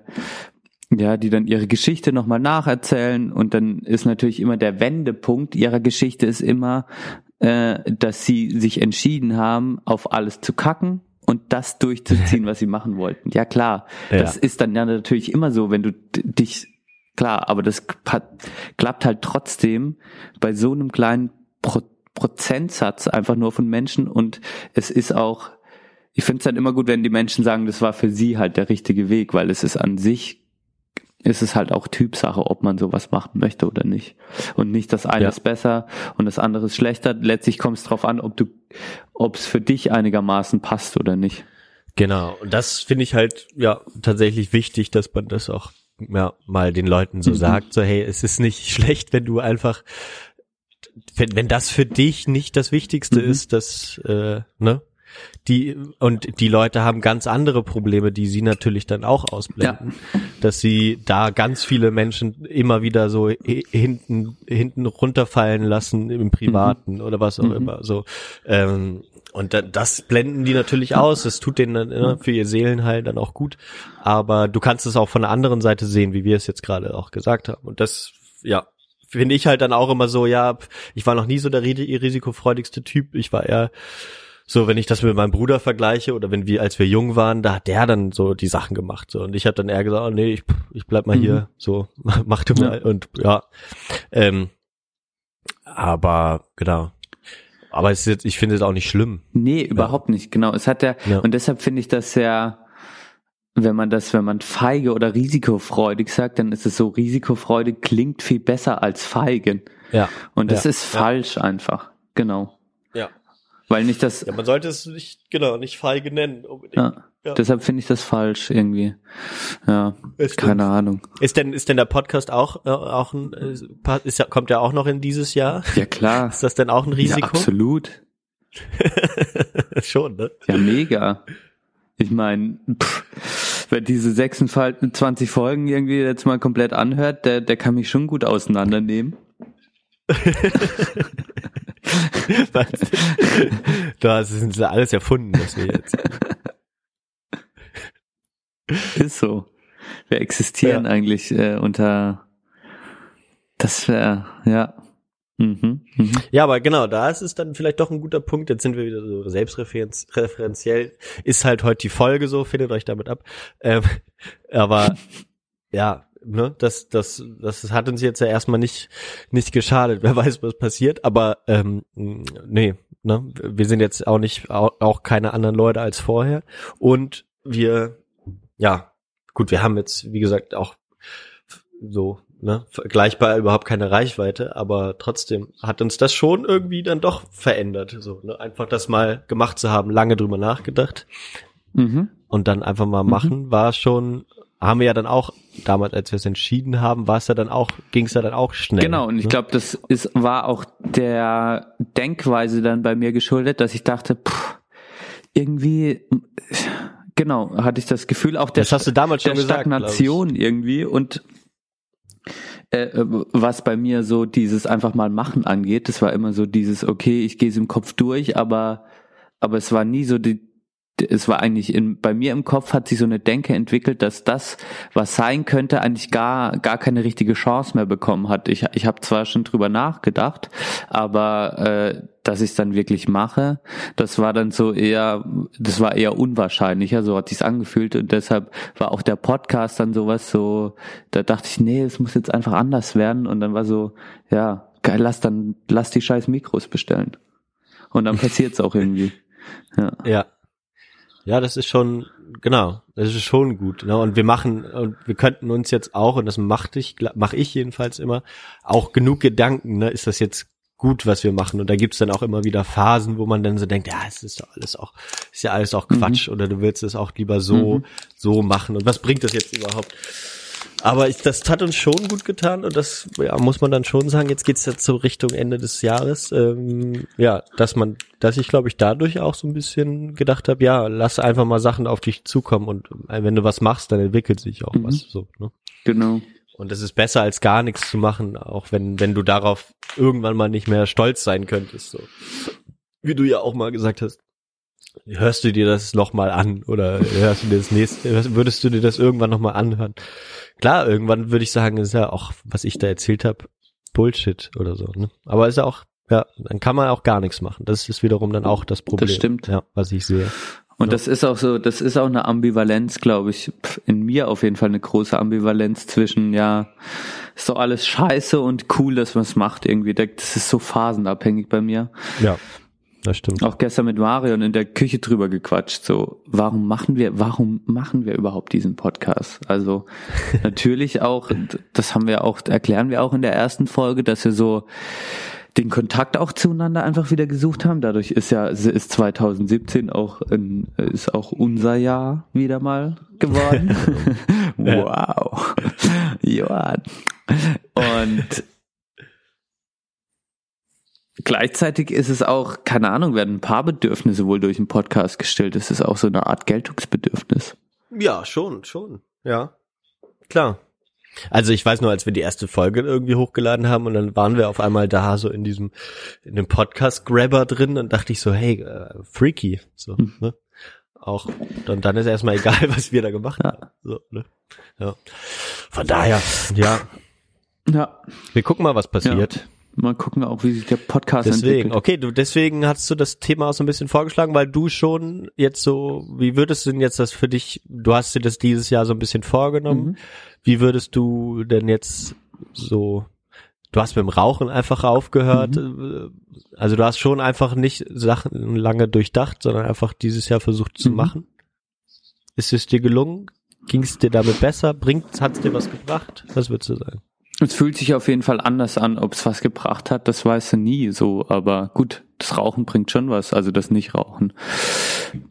ja, die dann ihre Geschichte nochmal nacherzählen und dann ist natürlich immer der Wendepunkt ihrer Geschichte ist immer, äh, dass sie sich entschieden haben, auf alles zu kacken und das durchzuziehen, was sie machen wollten. Ja klar, Ja. das ist dann ja natürlich immer so, wenn du dich klar, aber das hat, klappt halt trotzdem bei so einem kleinen Pro Prozentsatz einfach nur von Menschen und es ist auch, ich finde es halt immer gut, wenn die Menschen sagen, das war für sie halt der richtige Weg, weil es ist an sich, ist es halt auch Typsache, ob man sowas machen möchte oder nicht. Und nicht das eine Ja. ist besser und das andere ist schlechter. Letztlich kommt es drauf an, ob du, ob es für dich einigermaßen passt oder nicht. Genau. Und das finde ich halt ja tatsächlich wichtig, dass man das auch ja, mal den Leuten so Mhm. sagt, so hey, es ist nicht schlecht, wenn du einfach wenn, wenn das für dich nicht das Wichtigste Mhm. ist, dass äh, ne die und die Leute haben ganz andere Probleme, die sie natürlich dann auch ausblenden, dass sie da ganz viele Menschen immer wieder so hi- hinten hinten runterfallen lassen im Privaten oder was auch Mhm. immer so ähm, und da, das blenden die natürlich aus. Es tut denen dann, ne, für ihr Seelenheil dann auch gut. Aber du kannst es auch von der anderen Seite sehen, wie wir es jetzt gerade auch gesagt haben. Und das, ja, finde ich halt dann auch immer so, ja, ich war noch nie so der ri- risikofreudigste Typ. Ich war eher so, wenn ich das mit meinem Bruder vergleiche oder wenn wir, als wir jung waren, da hat der dann so die Sachen gemacht. So. Und ich habe dann eher gesagt, oh, nee, ich, ich bleib mal Mhm. hier, so, mach du mal. Und ja. Ähm, aber genau. Aber es ist jetzt, ich finde es auch nicht schlimm. Nee, überhaupt nicht, genau. Es hat ja, Ja. und deshalb finde ich das sehr, wenn man das, wenn man feige oder risikofreudig sagt, dann ist es so, risikofreudig klingt viel besser als feigen. Ja. Und das Ja, ist ja. falsch einfach. Genau. Ja. Weil nicht das, Ja, man sollte es nicht, genau, nicht feige nennen. Unbedingt. ja, Ja. deshalb finde ich das falsch irgendwie. Ja, Es keine Ahnung. Ist denn, ist denn der Podcast auch, äh, auch ein, äh, ist ja, kommt ja auch noch in dieses Jahr? Ja, klar. Ist das denn auch ein Ja, Risiko? absolut. Schon, ne? Ja, mega. Ich meine, wer diese 26 Folgen irgendwie jetzt mal komplett anhört, der, der kann mich schon gut auseinandernehmen. Das ist alles erfunden, was wir jetzt. Ist so. Wir existieren Ja. eigentlich äh, unter das wäre, ja. Mhm, mhm. Ja, aber genau, da ist es dann vielleicht doch ein guter Punkt. Jetzt sind wir wieder so selbstreferenziell. Ist halt heute die Folge so, findet euch damit ab. Ähm, aber ja, ne, das, das, das hat uns jetzt ja erstmal nicht, nicht geschadet. Wer weiß, was passiert. Aber ähm, nee, ne, wir sind jetzt auch nicht auch, auch keine anderen Leute als vorher. Und wir, ja, gut, wir haben jetzt, wie gesagt, auch so ne, vergleichbar überhaupt keine Reichweite, aber trotzdem hat uns das schon irgendwie dann doch verändert. So, ne? Einfach das mal gemacht zu haben, lange drüber nachgedacht Mhm. und dann einfach mal Mhm. machen, war schon, haben wir ja dann auch, damals, als wir es entschieden haben, war es ja dann auch, ging es ja dann auch schnell. Genau, und ich ne? glaube, das ist, war auch der Denkweise dann bei mir geschuldet, dass ich dachte, pff, irgendwie, genau, hatte ich das Gefühl auch der, Das hast du damals schon der gesagt. Stagnation irgendwie und äh, was bei mir so dieses einfach mal machen angeht, das war immer so dieses, okay, ich gehe es im Kopf durch, aber, aber es war nie so die, es war eigentlich in, bei mir im Kopf hat sich so eine Denke entwickelt, dass das, was sein könnte, eigentlich gar, gar keine richtige Chance mehr bekommen hat. Ich, ich habe zwar schon drüber nachgedacht, aber äh, dass ich es dann wirklich mache, das war dann so eher, das war eher unwahrscheinlicher, so hat sich's angefühlt und deshalb war auch der Podcast dann sowas so, da dachte ich, nee, es muss jetzt einfach anders werden und dann war so, ja, geil, lass dann, lass die scheiß Mikros bestellen. Und dann passiert's auch irgendwie. Ja. Ja. Ja, das ist schon, genau, das ist schon gut. Ne? Und wir machen, und wir könnten uns jetzt auch, und das mache ich, mache ich jedenfalls immer, auch genug Gedanken, ne? ist das jetzt gut, was wir machen? Und da gibt's dann auch immer wieder Phasen, wo man dann so denkt, ja, es ist doch alles auch, ist ja alles auch Quatsch, oder du willst es auch lieber so, Mhm. so machen. Und was bringt das jetzt überhaupt? Aber ich, das hat uns schon gut getan und das ja, muss man dann schon sagen. Jetzt geht's jetzt so Richtung Ende des Jahres. Ähm, ja, dass man, dass ich glaube ich dadurch auch so ein bisschen gedacht habe, ja, lass einfach mal Sachen auf dich zukommen und äh, wenn du was machst, dann entwickelt sich auch Mhm. was. So, ne? Genau. Und es ist besser als gar nichts zu machen, auch wenn wenn du darauf irgendwann mal nicht mehr stolz sein könntest. So, wie du ja auch mal gesagt hast. Hörst du dir das noch mal an oder hörst du dir das nächste, würdest du dir das irgendwann noch mal anhören? Klar, irgendwann würde ich sagen, ist ja auch, was ich da erzählt habe, Bullshit oder so. Ne? Aber ist ja auch, ja, dann kann man auch gar nichts machen. Das ist wiederum dann auch das Problem. stimmt. Ja, was ich sehe. Und Ja. das ist auch so, das ist auch eine Ambivalenz, glaube ich, in mir auf jeden Fall eine große Ambivalenz zwischen, ja, ist doch alles scheiße und cool, dass man es macht irgendwie. Das ist so phasenabhängig bei mir. Ja, das stimmt. Auch gestern mit Marion in der Küche drüber gequatscht, so, warum machen wir, warum machen wir überhaupt diesen Podcast? Also, natürlich auch, das haben wir auch, erklären wir auch in der ersten Folge, dass wir so den Kontakt auch zueinander einfach wieder gesucht haben. Dadurch ist ja, ist 2017 auch, ein, ist auch unser Jahr wieder mal geworden. wow. Johann. Und Gleichzeitig ist es auch, keine Ahnung, werden ein paar Bedürfnisse wohl durch den Podcast gestellt. Es ist auch so eine Art Geltungsbedürfnis. Ja, schon, schon. Ja. Klar. Also ich weiß nur, als wir die erste Folge irgendwie hochgeladen haben und dann waren wir auf einmal da so in diesem, in dem Podcast-Grabber drin und dachte ich so, hey, äh, freaky. So, Hm. ne? Auch, und dann ist erstmal egal, was wir da gemacht Ja. haben. So, ne? Ja. Von daher, ja, Ja. wir gucken mal, was passiert. Mal gucken auch, wie sich der Podcast Deswegen, entwickelt. okay, du, deswegen hast du das Thema auch so ein bisschen vorgeschlagen, weil du schon jetzt so, wie würdest du denn jetzt das für dich, du hast dir das dieses Jahr so ein bisschen vorgenommen, Mhm. wie würdest du denn jetzt so, du hast mit dem Rauchen einfach aufgehört, Mhm. äh, also du hast schon einfach nicht Sachen lange durchdacht, sondern einfach dieses Jahr versucht zu Mhm. machen. Ist es dir gelungen? Ging es dir damit besser? Bringt, hat es dir was gebracht? Was würdest du sagen? Es fühlt sich auf jeden Fall anders an, ob es was gebracht hat, das weißt du nie so, aber gut, das Rauchen bringt schon was, also das Nicht-Rauchen.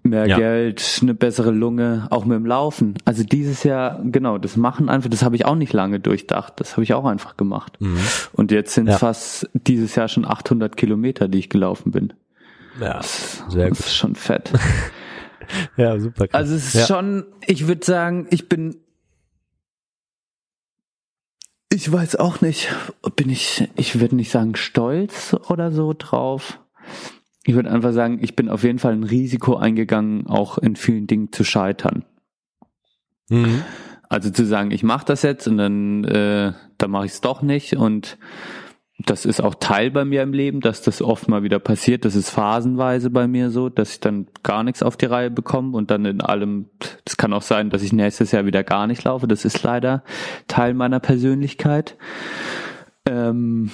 Mehr Ja. Geld, eine bessere Lunge, auch mit dem Laufen. Also dieses Jahr, genau, das Machen einfach, das habe ich auch nicht lange durchdacht, das habe ich auch einfach gemacht. Und jetzt sind Ja. fast dieses Jahr schon 800 Kilometer, die ich gelaufen bin. Ja, Das, Sehr das gut. ist schon fett. ja super. krass. Also es ist ja. schon, ich würde sagen, ich bin, ich weiß auch nicht, bin ich, ich würde nicht sagen stolz oder so drauf. Ich würde einfach sagen, ich bin auf jeden Fall ein Risiko eingegangen, auch in vielen Dingen zu scheitern. Mhm. Also zu sagen, ich mache das jetzt und dann, äh, dann mache ich es doch nicht und das ist auch Teil bei mir im Leben, dass das oft mal wieder passiert. Das ist phasenweise bei mir so, dass ich dann gar nichts auf die Reihe bekomme und dann in allem, das kann auch sein, dass ich nächstes Jahr wieder gar nicht laufe. Das ist leider Teil meiner Persönlichkeit. Ähm,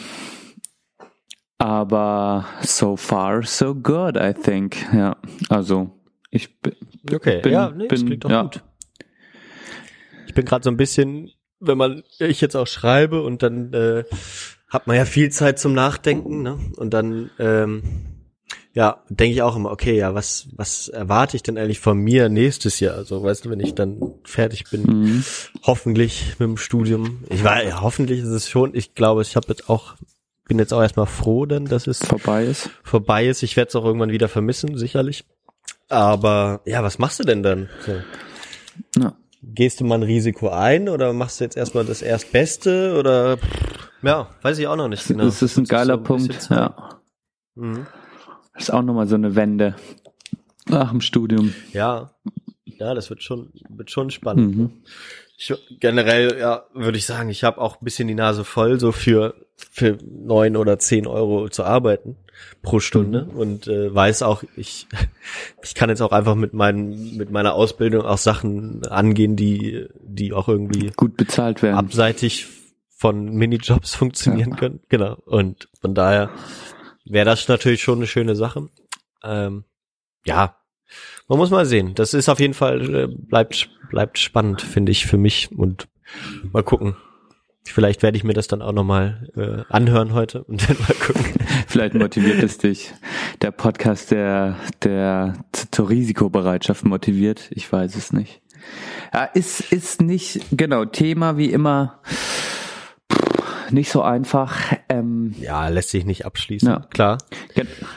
aber so far, so good, I think. Ja, also ich bin, Okay, bin, ja, nee, das bin klingt doch ja, gut. Ich bin gerade so ein bisschen, wenn man, ich jetzt auch schreibe und dann äh, hat man ja viel Zeit zum Nachdenken, ne? Und dann, ähm, ja, denke ich auch immer, okay, ja, was, was erwarte ich denn eigentlich von mir nächstes Jahr? Also, weißt du, wenn ich dann fertig bin, Mhm. hoffentlich mit dem Studium. Ich war, ja, hoffentlich ist es schon, ich glaube, ich habe jetzt auch, bin jetzt auch erstmal froh, dann, dass es vorbei ist. vorbei ist. Ich werde es auch irgendwann wieder vermissen, sicherlich. Aber ja, was machst du denn dann? So. Ja. Gehst du mal ein Risiko ein oder machst du jetzt erstmal das Erstbeste oder ja, weiß ich auch noch nicht genau. Das ist ein geiler so bisschen Punkt, ja. Mhm. Das ist auch nochmal so eine Wende nach dem Studium. Ja. Ja, das wird schon wird schon spannend. Mhm. Ich, generell, ja, würde ich sagen, ich habe auch ein bisschen die Nase voll, so für für neun oder zehn Euro zu arbeiten pro Stunde und äh, weiß auch, ich ich kann jetzt auch einfach mit meinen mit meiner Ausbildung auch Sachen angehen, die die auch irgendwie Gut bezahlt werden. abseitig von Minijobs funktionieren Ja. können. Genau. Und von daher wäre das natürlich schon eine schöne Sache. Ähm, ja, man muss mal sehen. Das ist auf jeden Fall, äh, bleibt, bleibt spannend, finde ich, für mich. Und mal gucken. Vielleicht werde ich mir das dann auch nochmal äh, anhören heute und dann mal gucken. Vielleicht motiviert es dich. Der Podcast, der, der zur Risikobereitschaft motiviert. Ich weiß es nicht. Ja, ist, ist nicht, genau, Thema wie immer nicht so einfach. Ähm, Ja, lässt sich nicht abschließen, Ja. klar.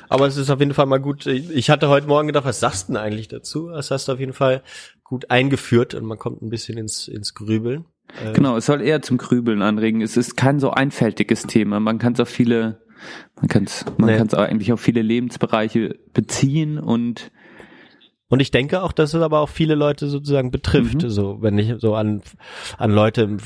Aber es ist auf jeden Fall mal gut. Ich hatte heute Morgen gedacht, was sagst du denn eigentlich dazu? Das hast du auf jeden Fall gut eingeführt und man kommt ein bisschen ins, ins Grübeln. Genau, es soll eher zum Grübeln anregen. Es ist kein so einfältiges Thema. Man kann es auf viele, man kann es, man Nee. kann es eigentlich auf viele Lebensbereiche beziehen und Und ich denke auch, dass es aber auch viele Leute sozusagen betrifft. Mhm. So, wenn ich so an, an Leute im,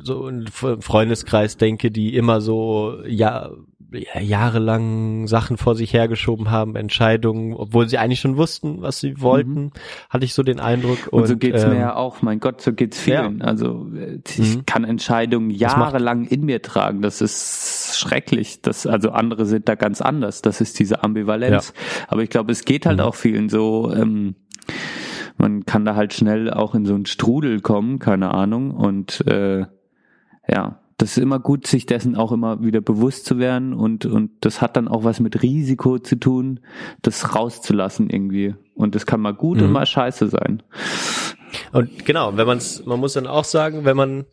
so im Freundeskreis denke, die immer so, ja, jahrelang Sachen vor sich hergeschoben haben, Entscheidungen, obwohl sie eigentlich schon wussten, was sie wollten, hatte ich so den Eindruck. Mhm. Und, so geht's ähm, mir ja auch, mein Gott, so geht's vielen. Also äh, ich Mhm. kann Entscheidungen jahrelang in mir tragen. Das ist schrecklich. Das, also andere sind da ganz anders. Das ist diese Ambivalenz. Aber ich glaube, es geht halt Mhm. auch vielen so, ähm, man kann da halt schnell auch in so einen Strudel kommen, keine Ahnung. Und äh, ja, das ist immer gut, sich dessen auch immer wieder bewusst zu werden und, und das hat dann auch was mit Risiko zu tun, das rauszulassen irgendwie. Und das kann mal gut und Mhm. mal scheiße sein. Und genau, wenn man's, man muss dann auch sagen, wenn man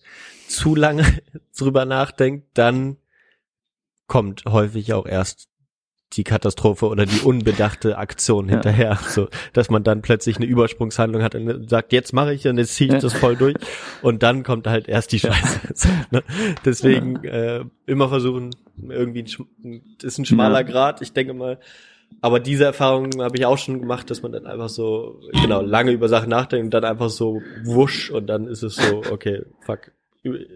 zu lange drüber nachdenkt, dann kommt häufig auch erst die Katastrophe oder die unbedachte Aktion Ja. hinterher, so dass man dann plötzlich eine Übersprungshandlung hat und sagt, jetzt mache ich und jetzt ziehe ich Ja. das voll durch und dann kommt halt erst die Scheiße. So, ne? Deswegen äh, immer versuchen, irgendwie ein, ist ein schmaler Ja. Grad. Ich denke mal, aber diese Erfahrung habe ich auch schon gemacht, dass man dann einfach so, genau, lange über Sachen nachdenkt und dann einfach so wusch und dann ist es so, okay, fuck.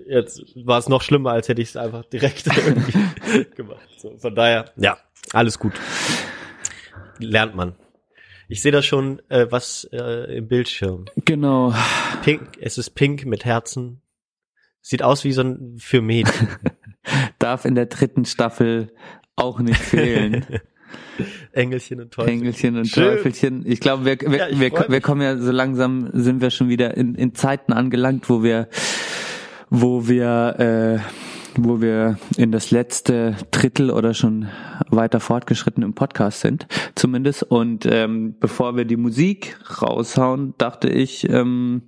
Jetzt war es noch schlimmer, als hätte ich es einfach direkt irgendwie gemacht. So, von daher, ja, alles gut. Lernt man. Ich sehe das schon, äh, was äh, im Bildschirm. Genau. Pink, es ist pink mit Herzen. Sieht aus wie so ein für Mädchen. Darf in der dritten Staffel auch nicht fehlen. Engelchen und Teufel. Engelchen und Schön. Teufelchen. Ich glaube, wir, wir, Ja, wir, wir kommen ja so langsam, sind wir schon wieder in, in Zeiten angelangt, wo wir, wo wir, äh, wo wir in das letzte Drittel oder schon weiter fortgeschritten im Podcast sind, zumindest. Und ähm, bevor wir die Musik raushauen, dachte ich, ähm,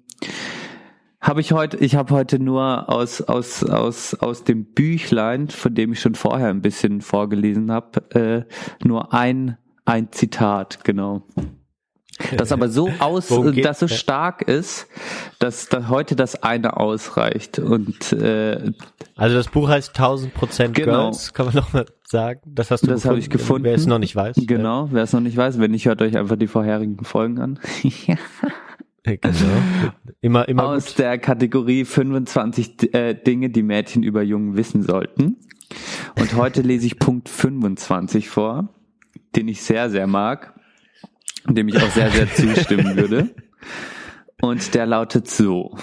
habe ich heute, ich habe heute nur aus aus aus aus dem Büchlein, von dem ich schon vorher ein bisschen vorgelesen habe, äh, nur ein ein Zitat, genau. Das aber so aus, geht- das so ja. stark ist, dass da heute das eine ausreicht und äh, Also das Buch heißt 1000 Prozent Genau. Girls, kann man noch mal sagen. Das hast du Das habe ich gefunden. Wer es noch nicht weiß. genau, wer es noch nicht weiß, wenn nicht, hört euch einfach die vorherigen Folgen an. Äh, genau. Immer, immer aus gut. der Kategorie 25 D- äh, Dinge, die Mädchen über Jungen wissen sollten. Und heute lese ich Punkt 25 vor, den ich sehr, sehr mag, dem ich auch sehr, sehr zustimmen würde. Und der lautet so.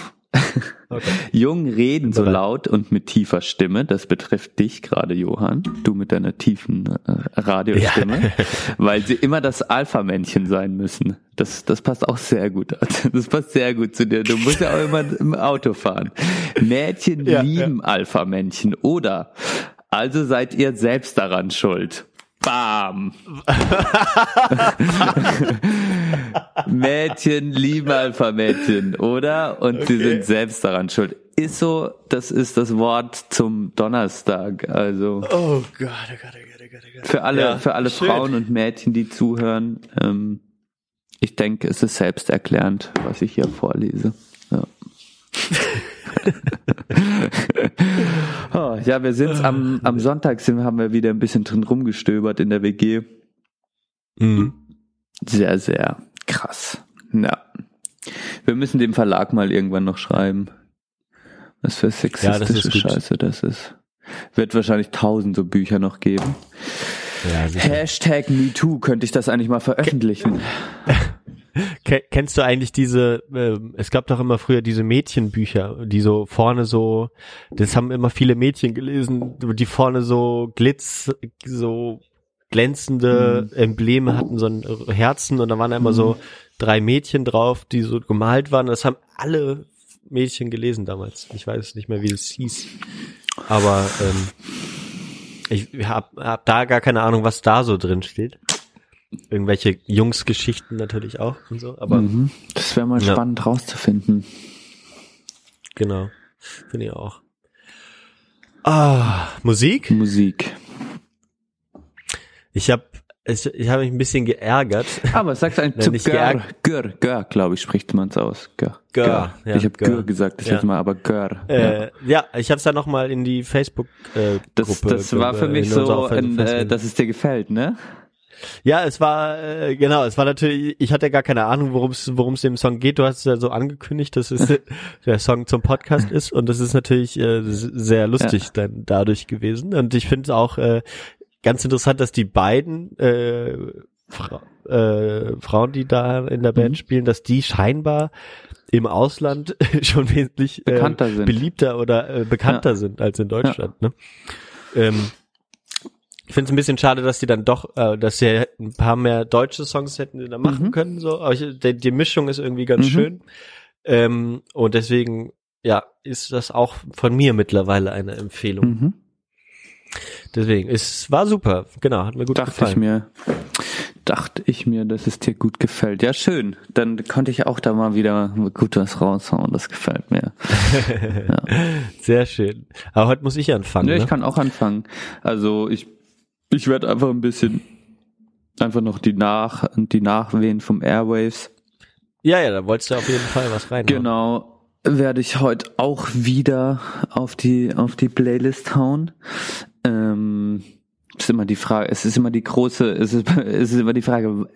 Okay. Jungen reden so laut und mit tiefer Stimme. Das betrifft dich gerade, Johann. Du mit deiner tiefen äh, Radiostimme. Weil sie immer das Alpha-Männchen sein müssen. Das, das passt auch sehr gut. Das passt sehr gut zu dir. Du musst ja auch immer im Auto fahren. Mädchen Ja, lieben Alpha-Männchen. Oder also seid ihr selbst daran schuld. Bam. Mädchen lieben Alpha-Mädchen, oder? Und sie Okay. sind selbst daran schuld. Ist so, das ist das Wort zum Donnerstag. Also Oh Gott, oh Gott, oh Gott, oh Gott, oh Gott. für alle, Ja, für alle schön. Frauen und Mädchen, die zuhören, ähm, ich denke, es ist selbsterklärend, was ich hier vorlese. Ja. oh, ja, wir sind am, am Sonntag sind, haben wir wieder ein bisschen drin rumgestöbert in der WG. Mhm. Sehr, sehr krass. Ja. Wir müssen dem Verlag mal irgendwann noch schreiben. Was für Ja, sexistische gut. Scheiße das ist. Wird wahrscheinlich tausend so Bücher noch geben. Ja. Hashtag MeToo könnte ich das eigentlich mal veröffentlichen. Ke- Kennst du eigentlich diese, ähm, es gab doch immer früher diese Mädchenbücher, die so vorne so, das haben immer viele Mädchen gelesen, die vorne so glitz, so glänzende Embleme hatten, so ein Herzen und da waren da immer so drei Mädchen drauf, die so gemalt waren. Das haben alle Mädchen gelesen damals. Ich weiß nicht mehr, wie es hieß. Aber ähm, ich hab, hab da gar keine Ahnung, was da so drin steht. Irgendwelche Jungsgeschichten natürlich auch und so, aber Mhm. Das wäre mal Ja. spannend rauszufinden. genau, finde ich auch. Ah, Musik? Musik. Ich habe ich, ich habe mich ein bisschen geärgert. Aber sagst ein Nein, zu Gör. Gör, Gör, glaube ich, spricht man es aus. Gör. Gör, ja, ich habe Gör. Gesagt, das Ja. letzte Mal, aber Gör. ja. Äh, ja, ich habe es dann noch mal in die Facebook äh, Das, das war für mich so, ein, äh, dass es dir gefällt, ne? Ja, es war äh, genau, es war natürlich, ich hatte gar keine Ahnung, worum es worum es dem Song geht. Du hast es ja so angekündigt, dass es der Song zum Podcast ist und das ist natürlich äh, sehr lustig dann dadurch gewesen. Und ich finde es auch äh, ganz interessant, dass die beiden äh, Fra äh, Frauen, die da in der Band Mhm. spielen, dass die scheinbar im Ausland schon wesentlich äh, Bekannter beliebter oder äh, bekannter Ja. sind als in Deutschland. Ne? Ähm, ich finde es ein bisschen schade, dass die dann doch, äh, dass sie ein paar mehr deutsche Songs hätten die da machen Mhm. können. So, aber ich, die, die Mischung ist irgendwie ganz Mhm. schön. Ähm, und deswegen, ja, ist das auch von mir mittlerweile eine Empfehlung. Mhm. Deswegen, es war super. Genau, hat mir gut Dachte gefallen. ich mir, dachte ich mir, dass es dir gut gefällt. Ja, schön. Dann konnte ich auch da mal wieder gut was raushauen. Das gefällt mir. Sehr schön. Aber heute muss ich anfangen. Ja, ich ne? kann auch anfangen. Also ich, ich werde einfach ein bisschen einfach noch die Nach die Nachwehen vom Airwaves. ja, ja, da wolltest du auf jeden Fall was rein. Genau. Werde ich heute auch wieder auf die auf die Playlist hauen. Ähm, ist immer die Frage, es ist immer die große, es ist, es ist immer die Frage,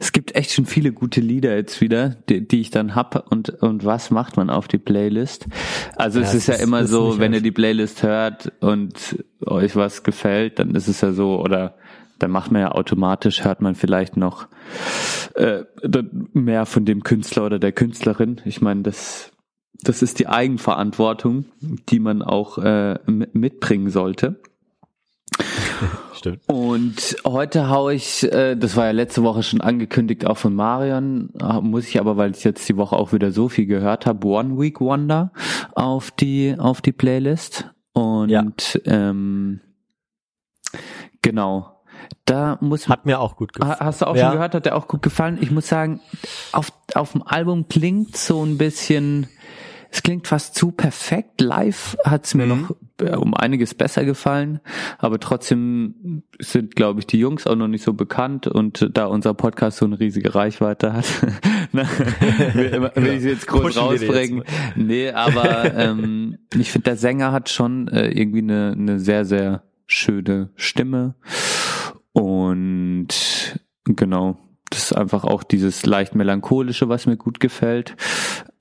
es gibt echt schon viele gute Lieder jetzt wieder, die, die ich dann hab und, und was macht man auf die Playlist? Also Ja, es ist ja ist- immer ist so, wenn ihr die Playlist hört und euch was gefällt, dann ist es ja so, oder dann macht man ja automatisch, hört man vielleicht noch äh, mehr von dem Künstler oder der Künstlerin. Ich meine, das, das ist die Eigenverantwortung, die man auch äh, mitbringen sollte. Stimmt. Und heute hau ich, äh, das war ja letzte Woche schon angekündigt, auch von Marion, äh, muss ich aber, weil ich jetzt die Woche auch wieder so viel gehört habe, One Week Wonder auf die auf die Playlist. Und Ja. ähm, genau, da muss Hat mir auch gut gefallen. Ha- Hast du auch Ja. schon gehört, hat der auch gut gefallen. Ich muss sagen, auf, auf dem Album klingt so ein bisschen, es klingt fast zu perfekt. Live hat es mir Mhm. noch um einiges besser gefallen, aber trotzdem sind, glaube ich, die Jungs auch noch nicht so bekannt und da unser Podcast so eine riesige Reichweite hat, ne, will, will ich sie jetzt groß Pushen die jetzt rausbringen. Nee, aber ähm, ich finde, der Sänger hat schon äh, irgendwie eine, eine sehr, sehr schöne Stimme. Und genau, das ist einfach auch dieses leicht melancholische, was mir gut gefällt.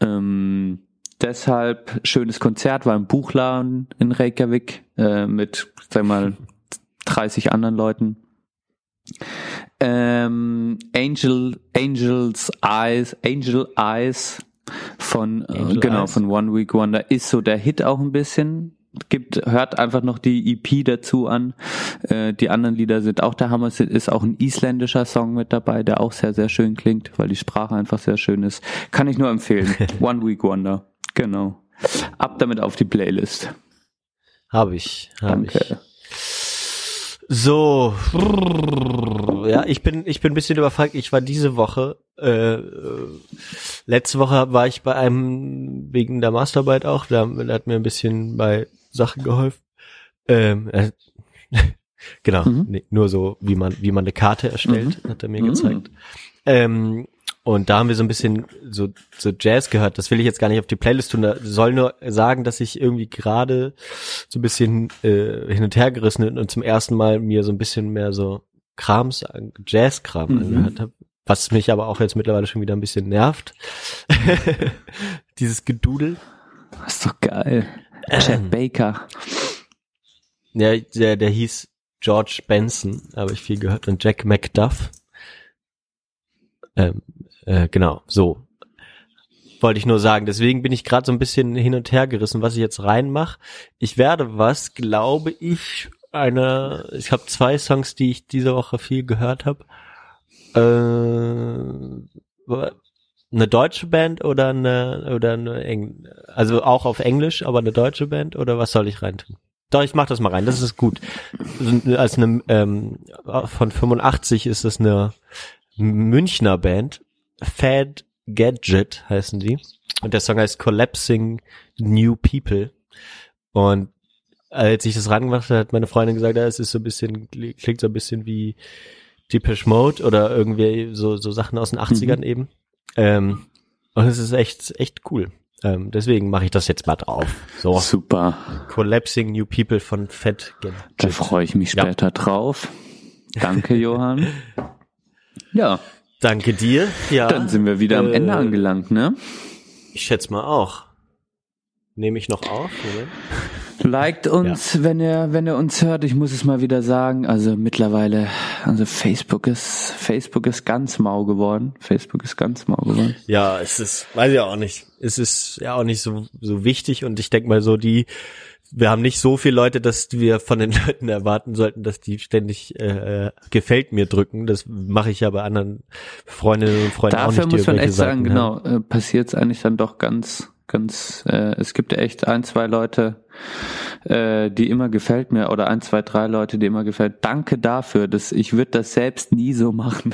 Ähm, deshalb schönes Konzert, war im Buchladen in Reykjavik äh, mit, sag mal, 30 anderen Leuten. Ähm, Angel, Angels Eyes, Angel Eyes von, äh, Angel genau, Eyes. von One Week Wonder ist so der Hit auch ein bisschen. Gibt, hört einfach noch die EP dazu an. Äh, die anderen Lieder sind auch der Hammer. Es ist auch ein isländischer Song mit dabei, der auch sehr, sehr schön klingt, weil die Sprache einfach sehr schön ist. Kann ich nur empfehlen. One Week Wonder. Genau. Ab damit auf die Playlist. Habe ich. Hab Danke. Ich. So, ja, ich bin ich bin ein bisschen überfragt. Ich war diese Woche, äh, äh, letzte Woche war ich bei einem wegen der Masterarbeit auch. Da, der hat mir ein bisschen bei Sachen geholfen. Ähm, äh, genau, Mhm. nee, nur so wie man wie man eine Karte erstellt, hat er mir Mhm. gezeigt. Ähm, und da haben wir so ein bisschen so, so Jazz gehört. Das will ich jetzt gar nicht auf die Playlist tun. Da soll nur sagen, dass ich irgendwie gerade so ein bisschen äh, hin und her gerissen bin und zum ersten Mal mir so ein bisschen mehr so Krams, Jazz-Kram Mhm. angehört habe. Was mich aber auch jetzt mittlerweile schon wieder ein bisschen nervt. Dieses Gedudel. Das ist doch geil. Chad Baker. Ja, der, der hieß George Benson, habe ich viel gehört, und Jack McDuff. Ähm, äh, genau, so. Wollte ich nur sagen. Deswegen bin ich gerade so ein bisschen hin und her gerissen, was ich jetzt reinmache. Ich werde was, glaube ich, eine, ich habe zwei Songs, die ich diese Woche viel gehört habe. Äh, eine deutsche Band oder eine oder eine Eng also auch auf Englisch, aber eine deutsche Band oder was soll ich reintun? Doch, ich mach das mal rein. Das ist gut. Als eine ähm, von 85 ist das eine Münchner Band. Fad Gadget heißen die. Und der Song heißt Collapsing New People. Und als ich das rangemacht habe, hat meine Freundin gesagt, ja, es ist so ein bisschen, klingt so ein bisschen wie Depeche Mode oder irgendwie so, so Sachen aus den 80ern mhm. eben. Ähm, und es ist echt, echt cool. Ähm, deswegen mache ich das jetzt mal drauf. So. Super. Collapsing New People von Fat Gadget. Da freue ich mich später ja. drauf. Danke, Johann. Ja. Danke dir. Ja. Dann sind wir wieder äh, am Ende angelangt, ne? Ich schätze mal auch. Nehme ich noch auf? Moment. Liked uns, ja. wenn ihr, wenn ihr uns hört. Ich muss es mal wieder sagen. Also mittlerweile, also Facebook ist, Facebook ist ganz mau geworden. Facebook ist ganz mau geworden. Ja, es ist, weiß ich auch nicht. Es ist ja auch nicht so, so wichtig und ich denke mal so, die, wir haben nicht so viele Leute, dass wir von den Leuten erwarten sollten, dass die ständig äh, gefällt mir drücken. Das mache ich ja bei anderen Freundinnen und Freunden Dafür auch nicht. Dafür muss man echt sagen, genau, äh, passiert es eigentlich dann doch ganz, ganz. Äh, es gibt echt ein, zwei Leute, äh, die immer gefällt mir oder ein, zwei, drei Leute, die immer gefällt. Danke dafür, dass ich würde das selbst nie so machen.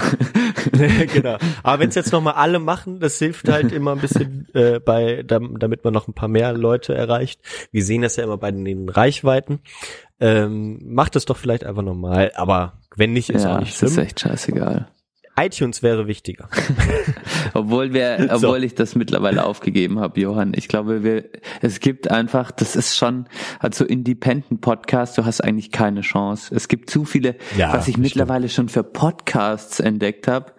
genau. Aber wenn es jetzt nochmal alle machen, das hilft halt immer ein bisschen äh, bei, damit man noch ein paar mehr Leute erreicht. Wir sehen das ja immer bei den Reichweiten. Ähm, macht es doch vielleicht einfach nochmal, aber wenn nicht, ist ja, auch nicht schlimm. ist echt scheißegal iTunes wäre wichtiger. obwohl wir, obwohl so. ich das mittlerweile aufgegeben habe, Johann. Ich glaube, wir, es gibt einfach, das ist schon, also Independent Podcast, du hast eigentlich keine Chance. Es gibt zu viele, ja, was ich mittlerweile schon für Podcasts entdeckt habe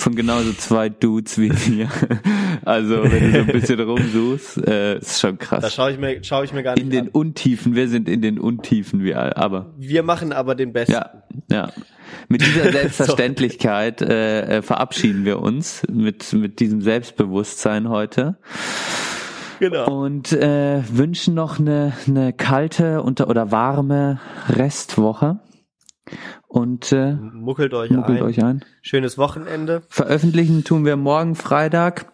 von genauso zwei Dudes wie mir. Also wenn du so ein bisschen rumsuchst, äh, ist schon krass. Da schaue ich mir, schaue ich mir gar nicht In den an. Untiefen, wir sind in den Untiefen, wir, aber. Wir machen aber den Besten. Ja, ja. Mit dieser Selbstverständlichkeit äh, äh, verabschieden wir uns mit mit diesem Selbstbewusstsein heute. Genau. Und äh, wünschen noch eine, eine kalte unter oder warme Restwoche. Und äh, muckelt, euch, muckelt ein. euch ein. Schönes Wochenende. Veröffentlichen tun wir morgen Freitag.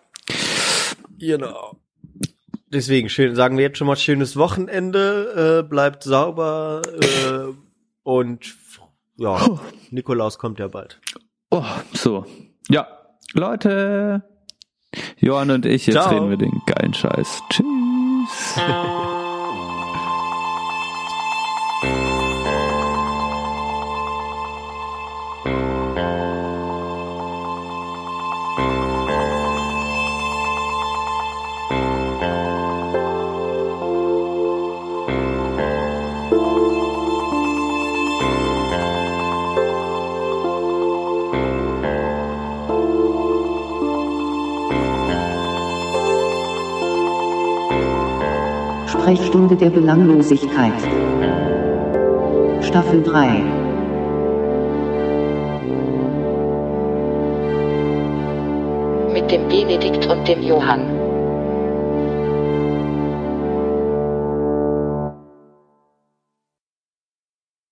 Genau. Deswegen schön, sagen wir jetzt schon mal schönes Wochenende, äh, bleibt sauber äh, und ja, oh. Nikolaus kommt ja bald. Oh, so. Ja, Leute, Johann und ich, jetzt Ciao. reden wir den geilen Scheiß. Tschüss. Sprechstunde der Belanglosigkeit. Staffel 3 Mit dem Benedikt und dem Johann.